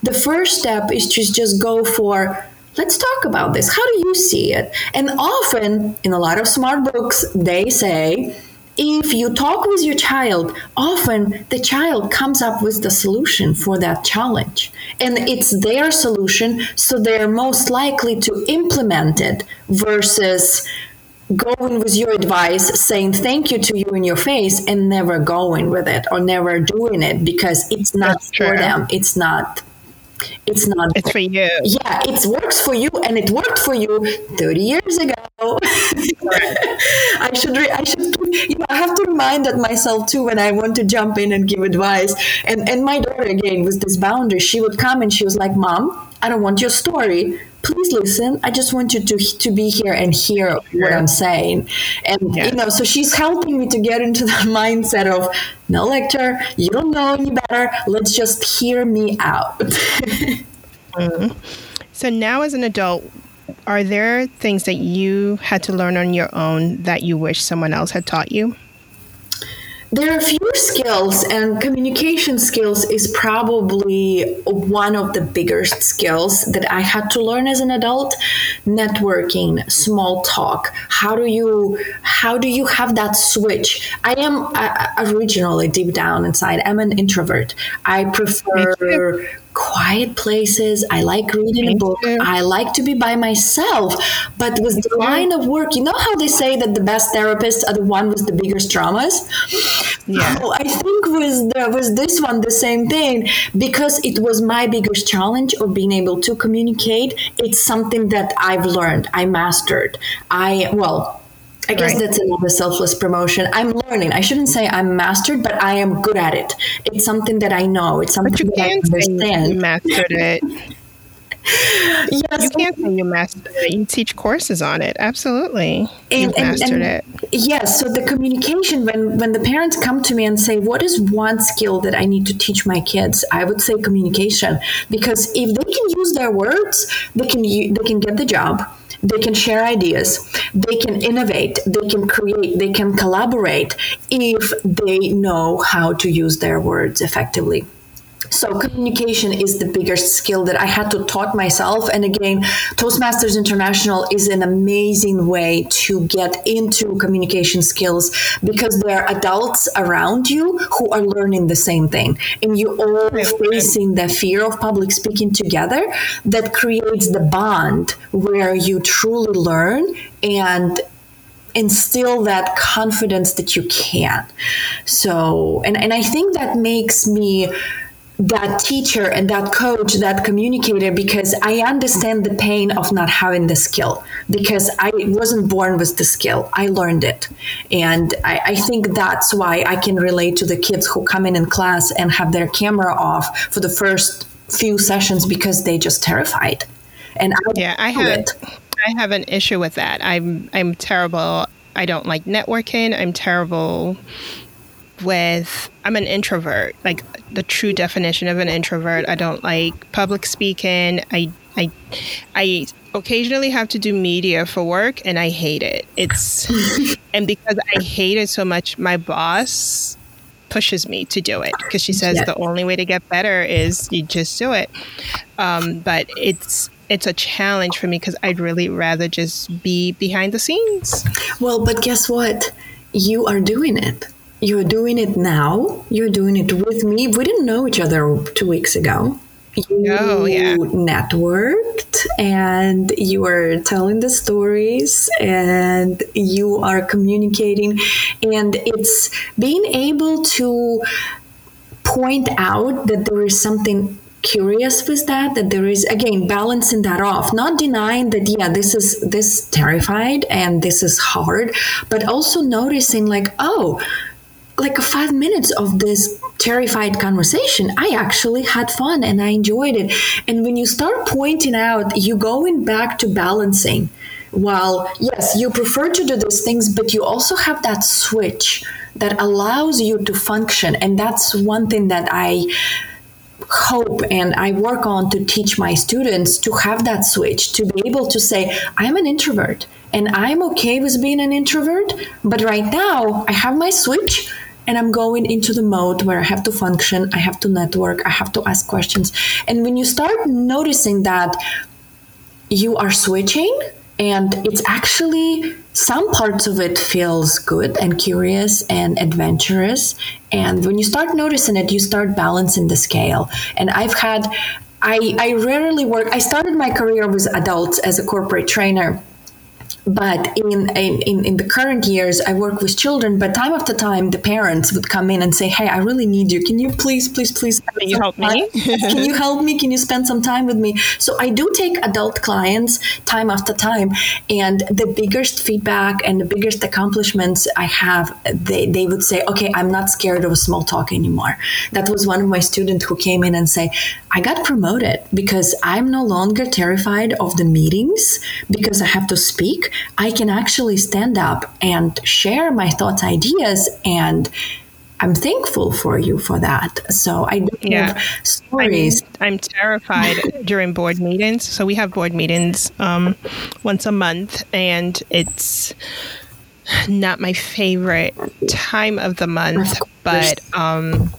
The first step is to just go for let's talk about this. How do you see it? And often, in a lot of smart books, they say if you talk with your child, often the child comes up with the solution for that challenge. And it's their solution, so they're most likely to implement it versus going with your advice, saying thank you to you in your face, and never going with it or never doing it because it's not That's for true. them. It's not it's not it's for you. Yeah it works for you and it worked for you 30 years ago. I should re- i should you know i have to remind that myself too when i want to jump in and give advice. And and my daughter again with this boundary she would come and she was like mom i don't want your story please listen. I just want you to to be here and hear what I'm saying. And yes. you know, so she's helping me to get into the mindset of no lecture, you don't know any better. Let's just hear me out. mm-hmm. So now as an adult, are there things that you had to learn on your own that you wish someone else had taught you? There are a few skills, and communication skills is probably one of the biggest skills that I had to learn as an adult. Networking, small talk. How do you how do you have that switch? I am uh, originally deep down inside. I'm an introvert. I prefer quiet places. I like reading a book. I like to be by myself. But with the line of work, you know how they say that the best therapists are the one with the biggest traumas? Yeah. I think with the, was this one the same thing because it was my biggest challenge of being able to communicate. It's something that I've learned. I mastered. I well, I guess right. that's another selfless promotion. I'm learning. I shouldn't say I'm mastered, but I am good at it. It's something that I know. It's something that I understand. You mastered it. yes. You can't say you mastered it. You teach courses on it. Absolutely. And, you mastered and, and, it. Yes. So the communication, when, when the parents come to me and say, what is one skill that I need to teach my kids? I would say communication. Because if they can use their words, they can, they can get the job they can share ideas, they can innovate, they can create, they can collaborate if they know how to use their words effectively. So communication is the biggest skill that I had to taught myself. And again, Toastmasters International is an amazing way to get into communication skills because there are adults around you who are learning the same thing. And you all facing the fear of public speaking together that creates the bond where you truly learn and instill that confidence that you can. So, and, and I think that makes me that teacher and that coach, that communicator, because I understand the pain of not having the skill because I wasn't born with the skill. I learned it. And I, I, think that's why I can relate to the kids who come in in class and have their camera off for the first few sessions because they just terrified. And I yeah, I have it. I have an issue with that. I'm I'm terrible. I don't like networking. I'm terrible with I'm an introvert, like the true definition of an introvert. I don't like public speaking. I I I occasionally have to do media for work and I hate it. It's and because I hate it so much, my boss pushes me to do it because she says yeah. the only way to get better is you just do it. Um, but it's it's a challenge for me because I'd really rather just be behind the scenes. Well, but guess what? You are doing it you're doing it now. You're doing it with me. We didn't know each other two weeks ago. You oh, yeah. networked and you are telling the stories and you are communicating. And it's being able to point out that there is something curious with that that there is again balancing that off not denying that yeah this is this terrified and this is hard but also noticing like oh like five minutes of this terrified conversation, I actually had fun and I enjoyed it. And when you start pointing out, you going back to balancing. While yes, you prefer to do those things, but you also have that switch that allows you to function. And that's one thing that I hope and I work on to teach my students to have that switch, to be able to say, I'm an introvert and I'm okay with being an introvert, but right now I have my switch and I'm going into the mode where I have to function, I have to network, I have to ask questions. And when you start noticing that you are switching and it's actually some parts of it feels good and curious and adventurous and when you start noticing it you start balancing the scale and i've had I, I rarely work i started my career with adults as a corporate trainer but in, in in the current years i work with children but time after time the parents would come in and say hey i really need you. Can you please please please can you help time? me can you help me? Can you spend some time with me? So i do take adult clients time after time and the biggest feedback and the biggest accomplishments i have they, they would say okay i'm not scared of a small talk anymore. That was one of my students who came in and say i got promoted because i'm no longer terrified of the meetings because i have to speak I can actually stand up and share my thoughts, ideas, and I'm thankful for you for that. So I do yeah. have stories. I'm, I'm terrified during board meetings. So we have board meetings um, once a month, and it's not my favorite time of the month, but um,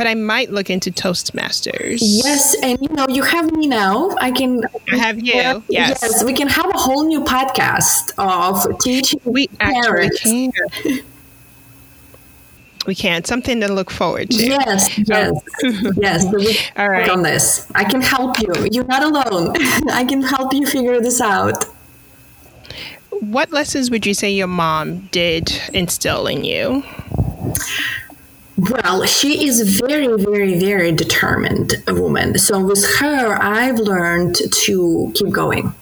but I might look into Toastmasters. Yes, and you know, you have me now. I can. I have you. Yes. yes, we can have a whole new podcast of teaching we parents. Can. We can something to look forward to. Yes, oh. yes, yes. We All right. on this. I can help you. You're not alone. I can help you figure this out. What lessons would you say your mom did instill in you? Well, she is very, very, very determined woman. So with her, I've learned to keep going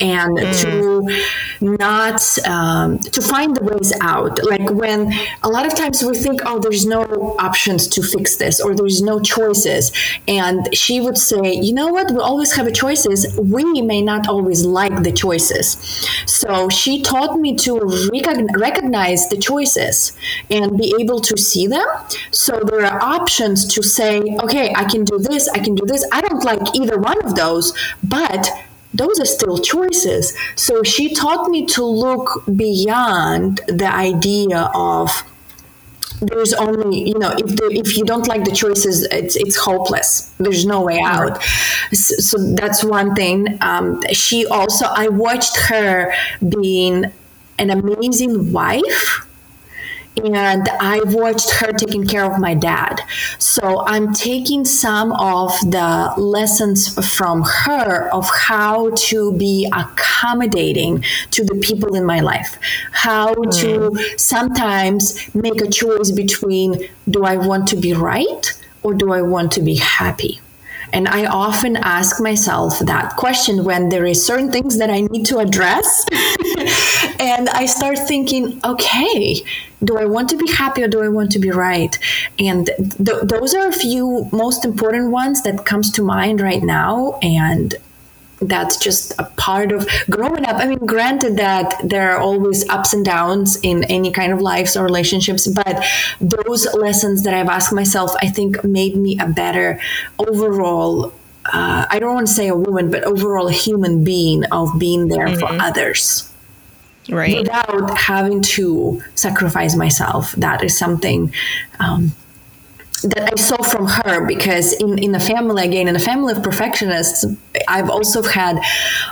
and mm. to not um, to find the ways out. Like when a lot of times we think oh there's no options to fix this or there's no choices and she would say you know what? We always have choices we may not always like the choices. So she taught me to recognize the choices and be able to see them. So there are options to say okay i can do this i can do this. I don't like either one of those but those are still choices. So she taught me to look beyond the idea of there's only you know if the, if you don't like the choices it's it's hopeless. There's no way out. So, so that's one thing. Um, she also i watched her being an amazing wife and I watched her taking care of my dad. So I'm taking some of the lessons from her of how to be accommodating to the people in my life, how to hmm. sometimes make a choice between do I want to be right or do I want to be happy? And I often ask myself that question when there is certain things that I need to address. and I start thinking, okay, do I want to be happy or do I want to be right? And th- those are a few most important ones that comes to mind right now. And that's just a part of growing up. I mean, granted that there are always ups and downs in any kind of lives or relationships, but those lessons that I've asked myself, I think made me a better overall. Uh, I don't want to say a woman, but overall human being of being there mm-hmm. for others. Right. Without having to sacrifice myself. That is something um, that I saw from her because in, in the family again in a family of perfectionists I've also had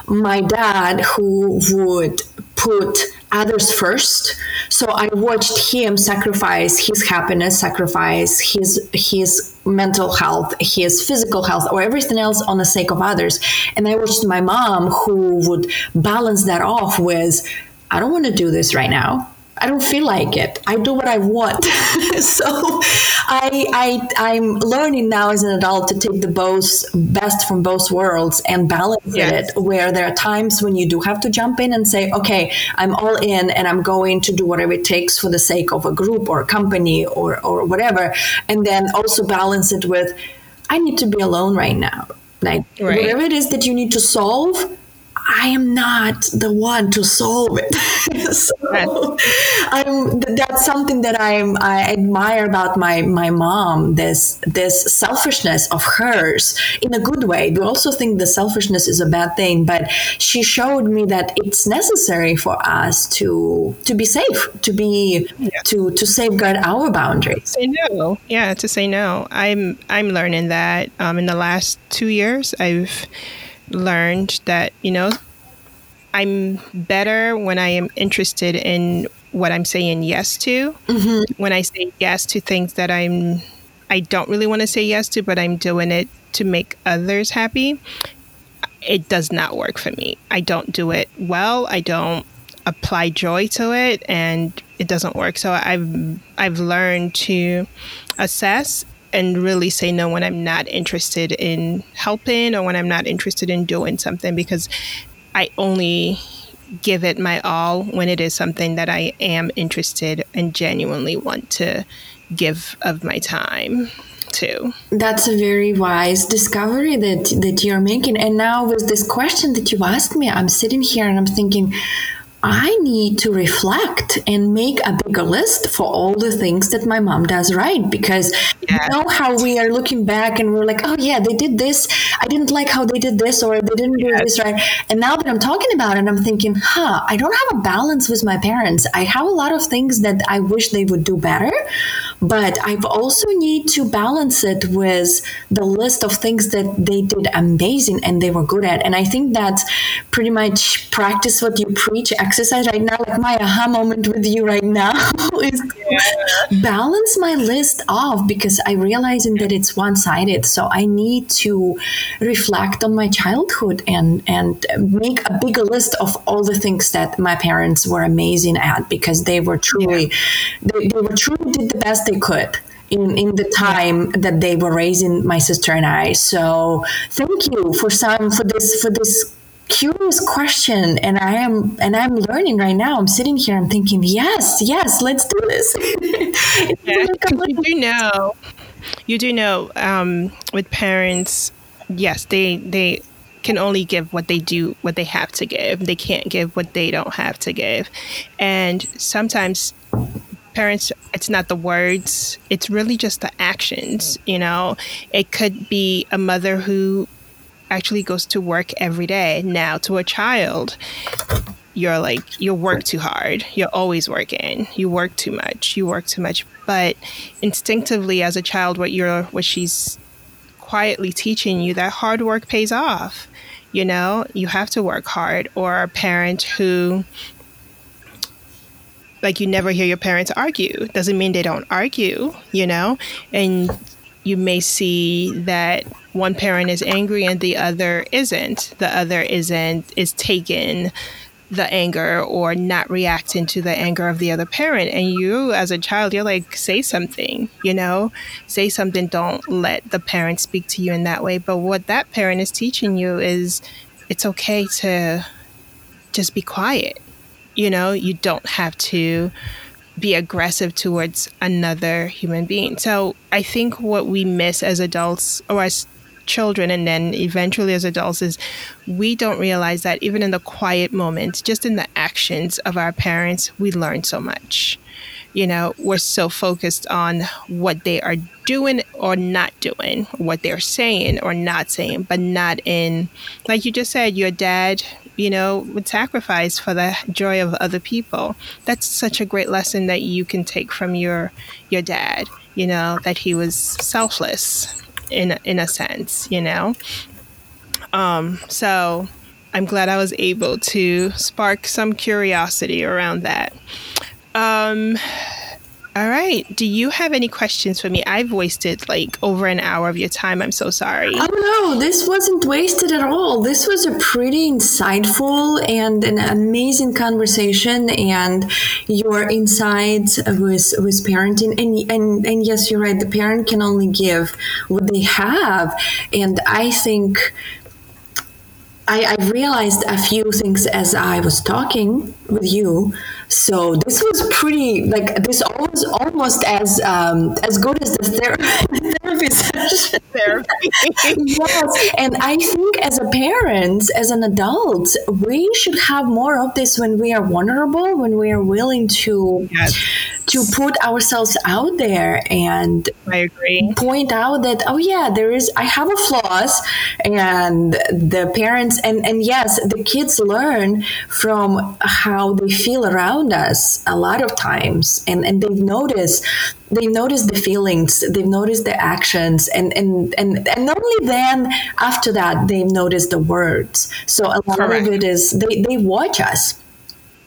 my dad who would put others first. So I watched him sacrifice his happiness sacrifice his his mental health his physical health or everything else on the sake of others. And I watched my mom who would balance that off with I don't want to do this right now I don't feel like it. I do what I want. so I, I I'm learning now as an adult to take the both best from both worlds and balance yes. it where there are times when you do have to jump in and say, okay, I'm all in and I'm going to do whatever it takes for the sake of a group or a company or, or whatever. And then also balance it with, I need to be alone right now. Like right. whatever it is that you need to solve, I am not the one to solve it. so I'm, that's something that I'm, I admire about my, my mom, this, this selfishness of hers in a good way. We also think the selfishness is a bad thing, but she showed me that it's necessary for us to, to be safe, to be, yeah. to, to safeguard our boundaries. Say no. Yeah. To say no. I'm, I'm learning that, um, in the last two years, I've, learned that, you know, I'm better when I am interested in what I'm saying yes to. Mm-hmm. When I say yes to things that I'm I don't really want to say yes to, but I'm doing it to make others happy. It does not work for me. I don't do it well. I don't apply joy to it and it doesn't work. So I've I've learned to assess and really say no when I'm not interested in helping or when I'm not interested in doing something because I only give it my all when it is something that I am interested and genuinely want to give of my time to. That's a very wise discovery that that you're making. And now with this question that you asked me, I'm sitting here and I'm thinking, I need to reflect and make a bigger list for all the things that my mom does right because yeah. you know how we are looking back and we're like, oh yeah, they did this. I didn't like how they did this or they didn't do this right. And now that I'm talking about it, I'm thinking, huh, I don't have a balance with my parents. I have a lot of things that I wish they would do better, but I've also need to balance it with the list of things that they did amazing and they were good at. And I think that's pretty much practice what you preach exercise right now, like my aha moment with you right now is yeah. balance my list off because I realizing that it's one sided. So I need to reflect on my childhood and and make a bigger list of all the things that my parents were amazing at because they were truly yeah. they, they were truly did the best they could in, in the time that they were raising my sister and I. So thank you for some for this for this curious question. And i am and i'm learning right now. I'm sitting here i'm thinking yes yes let's do this. Yeah, you do know. You do know um, with parents yes they they can only give what they do what they have to give. They can't give what they don't have to give. And sometimes parents it's not the words it's really just the actions mm. you know? It could be a mother who actually goes to work every day. Now to a child you're like you work too hard. You're always working. You work too much. You work too much. But instinctively as a child what you're what she's quietly teaching you that hard work pays off. You know you have to work hard. Or a parent who like you never hear your parents argue doesn't mean they don't argue you know and you may see that one parent is angry and the other isn't. The other isn't, is taken the anger or not reacting to the anger of the other parent. And you, as a child, you're like, say something, you know, say something. Don't let the parent speak to you in that way. But what that parent is teaching you is it's okay to just be quiet. You know, you don't have to be aggressive towards another human being. So I think what we miss as adults or as children and then eventually as adults is we don't realize that even in the quiet moments, just in the actions of our parents, we learn so much. You know, we're so focused on what they are doing or not doing, what they're saying or not saying, but not in, like you just said, your dad you know, would sacrifice for the joy of other people. That's such a great lesson that you can take from your your dad. You know that he was selfless in in a sense. You know, um, so I'm glad I was able to spark some curiosity around that. Um, all right. Do you have any questions for me? I've wasted like over an hour of your time. I'm so sorry. Oh, no. This wasn't wasted at all. This was a pretty insightful and an amazing conversation. And your insights with, with parenting. And, and, and yes, you're right. The parent can only give what they have. And I think I, I realized a few things as I was talking with you so this was pretty like this was almost as um, as good as the ther- therapy session. Therapy. yes, and I think as a parent, as an adult, we should have more of this when we are vulnerable, when we are willing to yes. To put ourselves out there and I agree. Point out that oh yeah, there is I have a flaws, and the parents and and yes, the kids learn from how they feel around us a lot of times and, and they've noticed they notice the feelings they've noticed the actions and and and, and only then after that they notice the words so a lot Correct. of it is they, they watch us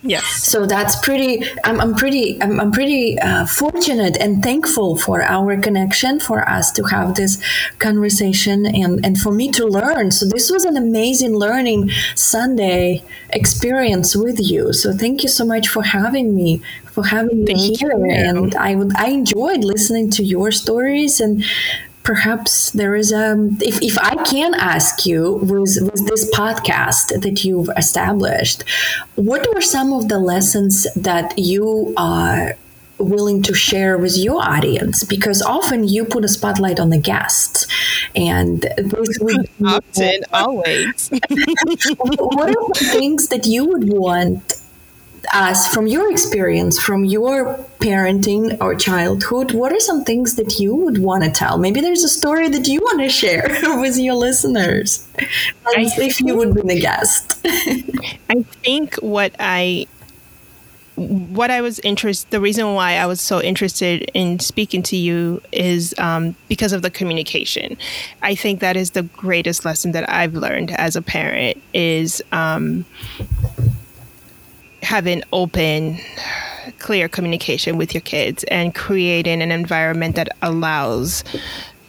Yes. So that's pretty. I'm, I'm pretty. I'm, I'm pretty uh, fortunate and thankful for our connection, for us to have this conversation, and and for me to learn. So this was an amazing learning Sunday experience with you. So thank you so much for having me, for having me thank here. You. And I would I enjoyed listening to your stories and perhaps there is a if, if i can ask you with with this podcast that you've established what were some of the lessons that you are willing to share with your audience? Because often you put a spotlight on the guests and this would often always. What are the things that you would want us from your experience, from your parenting or childhood, what are some things that you would want to tell? Maybe there's a story that you want to share with your listeners, as if you would be the guest. I think what I what I was interested, the reason why I was so interested in speaking to you is um, because of the communication. I think that is the greatest lesson that I've learned as a parent is um, having open, clear communication with your kids and creating an environment that allows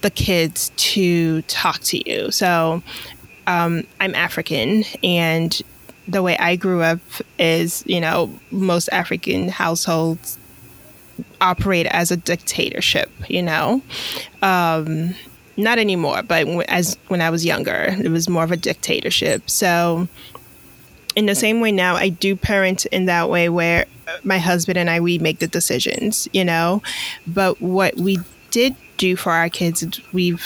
the kids to talk to you. So, um, I'm African, and the way I grew up is, you know, most African households operate as a dictatorship, you know. Um, not anymore, but as when I was younger, it was more of a dictatorship. So in the same way now, I do parent in that way where my husband and I we make the decisions, you know. But what we did do for our kids, we've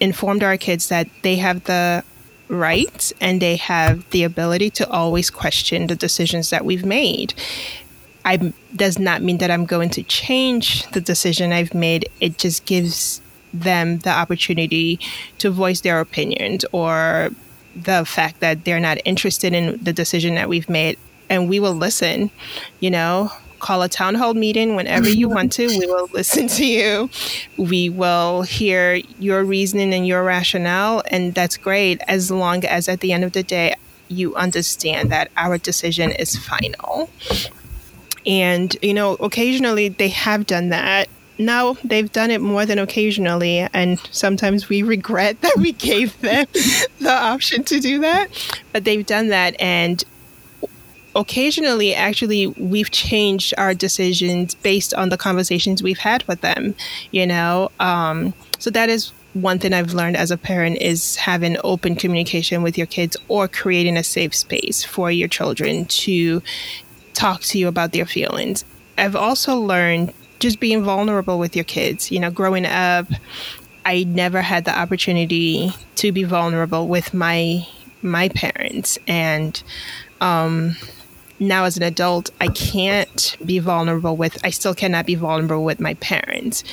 informed our kids that they have the right and they have the ability to always question the decisions that we've made. I does not mean that I'm going to change the decision I've made. It just gives them the opportunity to voice their opinions or the fact that they're not interested in the decision that we've made and we will listen you know call a town hall meeting whenever you want to. We will listen to you. We will hear your reasoning and your rationale. And that's great as long as at the end of the day, you understand that our decision is final. And, you know, occasionally they have done that. Now they've done it more than occasionally. And sometimes we regret that we gave them the option to do that. But they've done that. And occasionally, actually, we've changed our decisions based on the conversations we've had with them, you know? Um, so that is one thing I've learned as a parent is having open communication with your kids or creating a safe space for your children to talk to you about their feelings. I've also learned just being vulnerable with your kids. You know, growing up, I never had the opportunity to be vulnerable with my my parents and um now as an adult, I can't be vulnerable with, I still cannot be vulnerable with my parents.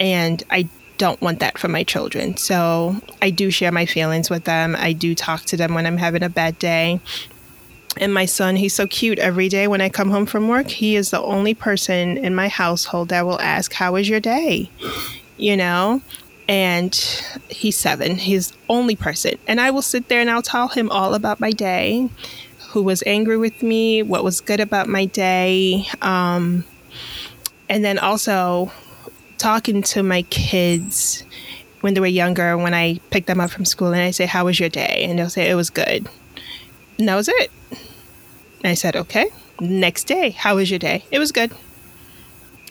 And I don't want that for my children. So I do share my feelings with them. I do talk to them when I'm having a bad day. And my son, he's so cute every day when I come home from work. He is the only person in my household that will ask, How was your day? You know? And he's seven. He's only person. And I will sit there and I'll tell him all about my day who was angry with me, what was good about my day. Um, and then also talking to my kids when they were younger, when I picked them up from school and I say, How was your day? And they'll say, It was good. And that was it. I said, Okay. Next day, how was your day? It was good.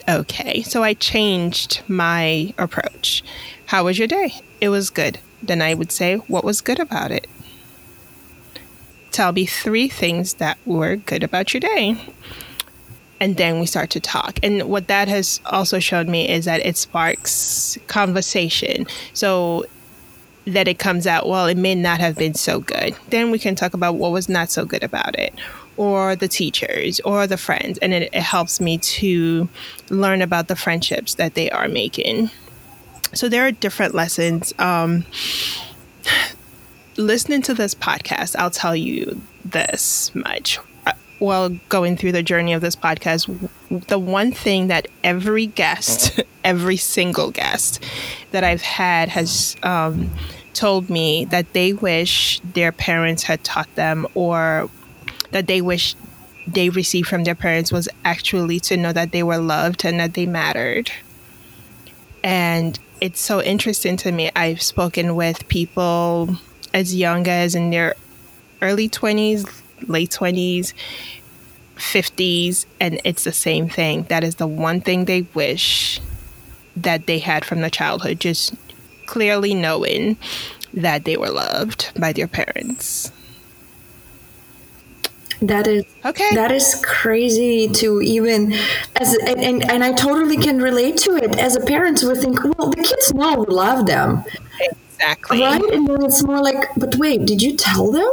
Okay. So I changed my approach. How was your day? It was good. Then I would say, What was good about it? tell me three things that were good about your day. And then we start to talk. And what that has also shown me is that it sparks conversation. So that it comes out, well, it may not have been so good. Then we can talk about what was not so good about it, or the teachers, or the friends. And it, it helps me to learn about the friendships that they are making. So there are different lessons. Um, listening to this podcast, I'll tell you this much. Uh, while going through the journey of this podcast, the one thing that every guest, every single guest that I've had has um, told me that they wish their parents had taught them or that they wish they received from their parents was actually to know that they were loved and that they mattered. And it's so interesting to me. I've spoken with people as young as in their early 20s, late 20s, 50s, and it's the same thing. That is the one thing they wish that they had from the childhood, just clearly knowing that they were loved by their parents. That is okay. That is crazy to even as and, and, and I totally can relate to it. As a parent, we think, well, the kids know we love them. Exactly. Right? And then it's more like, but wait, did you tell them?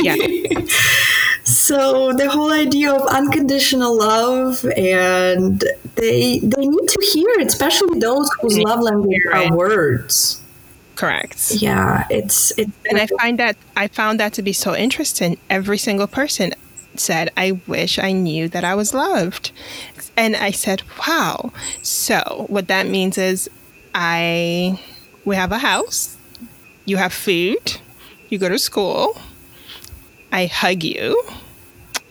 Yeah. so the whole idea of unconditional love and they they need to hear it, especially those whose love language are words. Correct. Yeah, it's it's and I find that I found that to be so interesting. Every single person said, I wish I knew that I was loved. And I said, Wow. So what that means is I we have a house, you have food, you go to school, I hug you,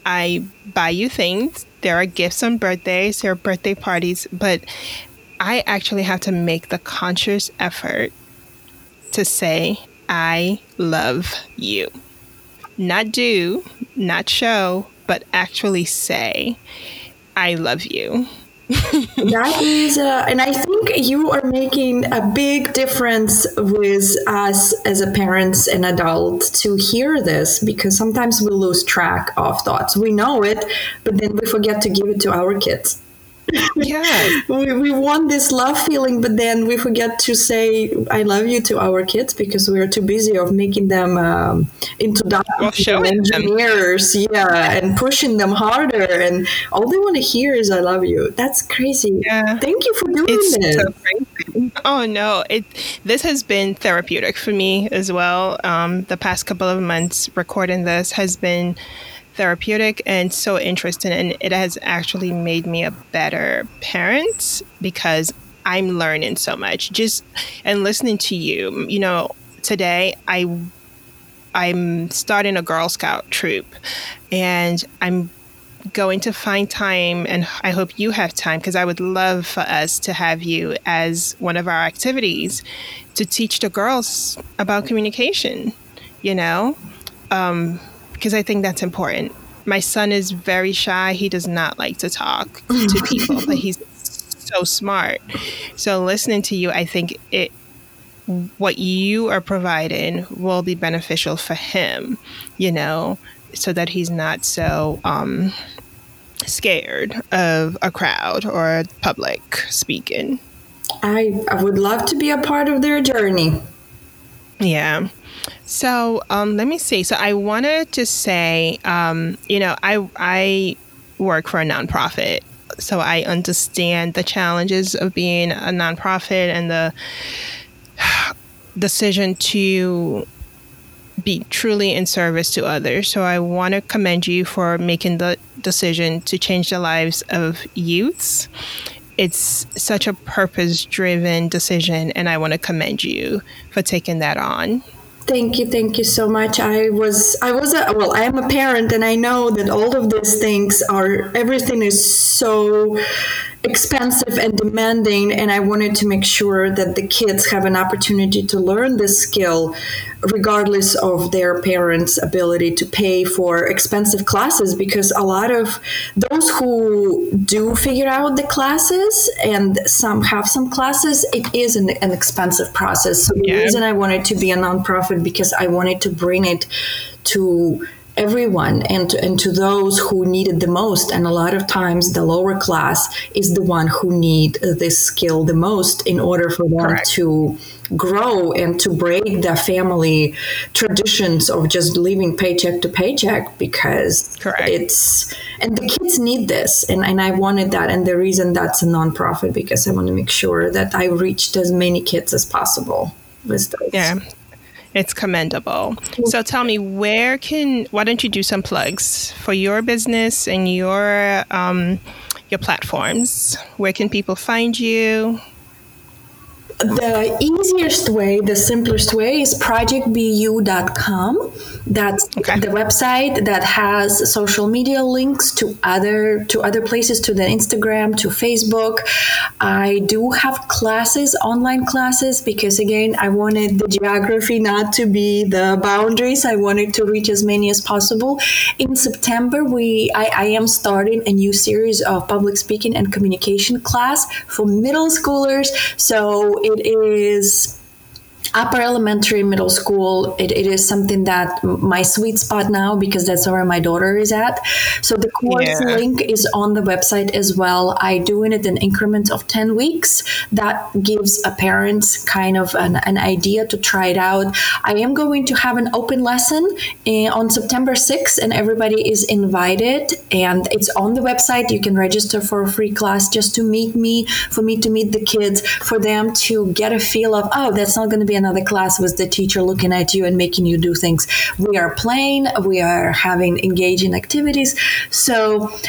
I buy you things. There are gifts on birthdays, there are birthday parties, but I actually have to make the conscious effort to say, I love you. Not do, not show, but actually say, I love you. that is, uh, and I think you are making a big difference with us as a parents and adult to hear this because sometimes we lose track of thoughts. We know it, but then we forget to give it to our kids yeah we, we want this love feeling but then we forget to say i love you to our kids because we're too busy of making them um, into doctors well, engineers them. yeah and pushing them harder and all they want to hear is i love you. That's crazy. Yeah. Thank you for doing it's this. so oh no. It this has been therapeutic for me as well. Um, the past couple of months recording this has been therapeutic and so interesting. And it has actually made me a better parent because I'm learning so much. Just and listening to you, you know, today I I'm starting a Girl Scout troop and I'm going to find time and I hope you have time because I would love for us to have you as one of our activities to teach the girls about communication, you know? Um, because I think that's important. My son is very shy. He does not like to talk to people, but he's so smart. So listening to you, I think it what you are providing will be beneficial for him, you know, so that he's not so um, scared of a crowd or public speaking. I, I would love to be a part of their journey. Yeah. So um, let me see. So I wanted to say, um, you know, I I work for a nonprofit, so I understand the challenges of being a nonprofit and the decision to be truly in service to others. So I want to commend you for making the decision to change the lives of youths. It's such a purpose driven decision, and I want to commend you for taking that on. Thank you, thank you so much. I was, I was, a, well, I am a parent, and I know that all of these things are, everything is so expensive and demanding and i wanted to make sure that the kids have an opportunity to learn this skill regardless of their parents ability to pay for expensive classes because a lot of those who do figure out the classes and some have some classes it is an, an expensive process so yeah. the reason i wanted to be a nonprofit because i wanted to bring it to everyone and to, and to those who need it the most. And a lot of times the lower class is the one who need this skill the most in order for them Correct. to grow and to break the family traditions of just living paycheck to paycheck because Correct. it's and the kids need this. And, and i wanted that. And the reason that's a nonprofit because i want to make sure that i reached as many kids as possible with those. Yeah it's commendable. So tell me, where can, why don't you do some plugs for your business and your, um, your platforms? Where can people find you? The easiest way, the simplest way is projectbu.com. That's okay. the website that has social media links to other to other places, to the Instagram, to Facebook. I do have classes, online classes, because again, I wanted the geography not to be the boundaries. I wanted to reach as many as possible. In September, we I, I am starting a new series of public speaking and communication class for middle schoolers. So it is upper elementary, middle school, it, it is something that my sweet spot now because that's where my daughter is at. So the course yeah. link is on the website as well. I do it in increments of 10 weeks. That gives a parent kind of an, an idea to try it out. I am going to have an open lesson in, on September 6th and everybody is invited and it's on the website. You can register for a free class just to meet me, for me to meet the kids, for them to get a feel of, oh, that's not going to be another class with the teacher looking at you and making you do things. We are playing, we are having engaging activities. So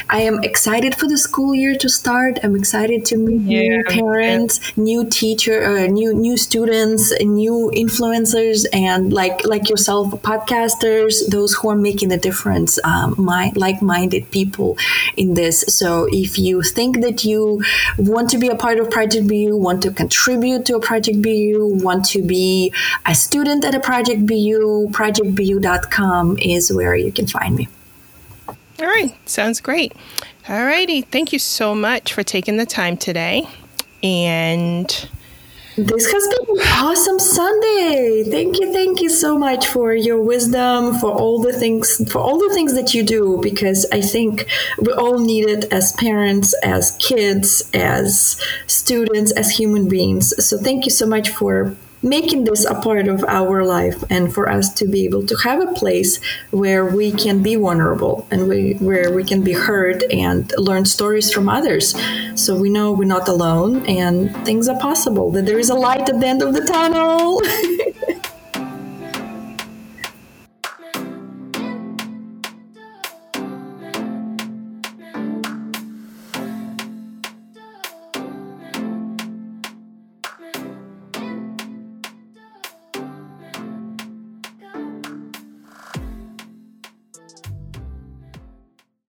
I am excited for the school year to start. I'm excited to meet yeah, new parents, yeah. new teacher, uh, new new students, new influencers, and like like yourself, podcasters, those who are making a difference, um, my like-minded people in this. So if you think that you want to be a part of Project Be You, want to contribute to a Project Be You, want to be a student at a Project Be You, projectbu.com is where you can find me. All right, sounds great. All righty, thank you so much for taking the time today. And this has been an awesome Sunday. Thank you, thank you so much for your wisdom, for all the things, for all the things that you do. Because I think we all need it as parents, as kids, as students, as human beings. So thank you so much for making this a part of our life and for us to be able to have a place where we can be vulnerable and we, where we can be heard and learn stories from others. So we know we're not alone and things are possible that there is a light at the end of the tunnel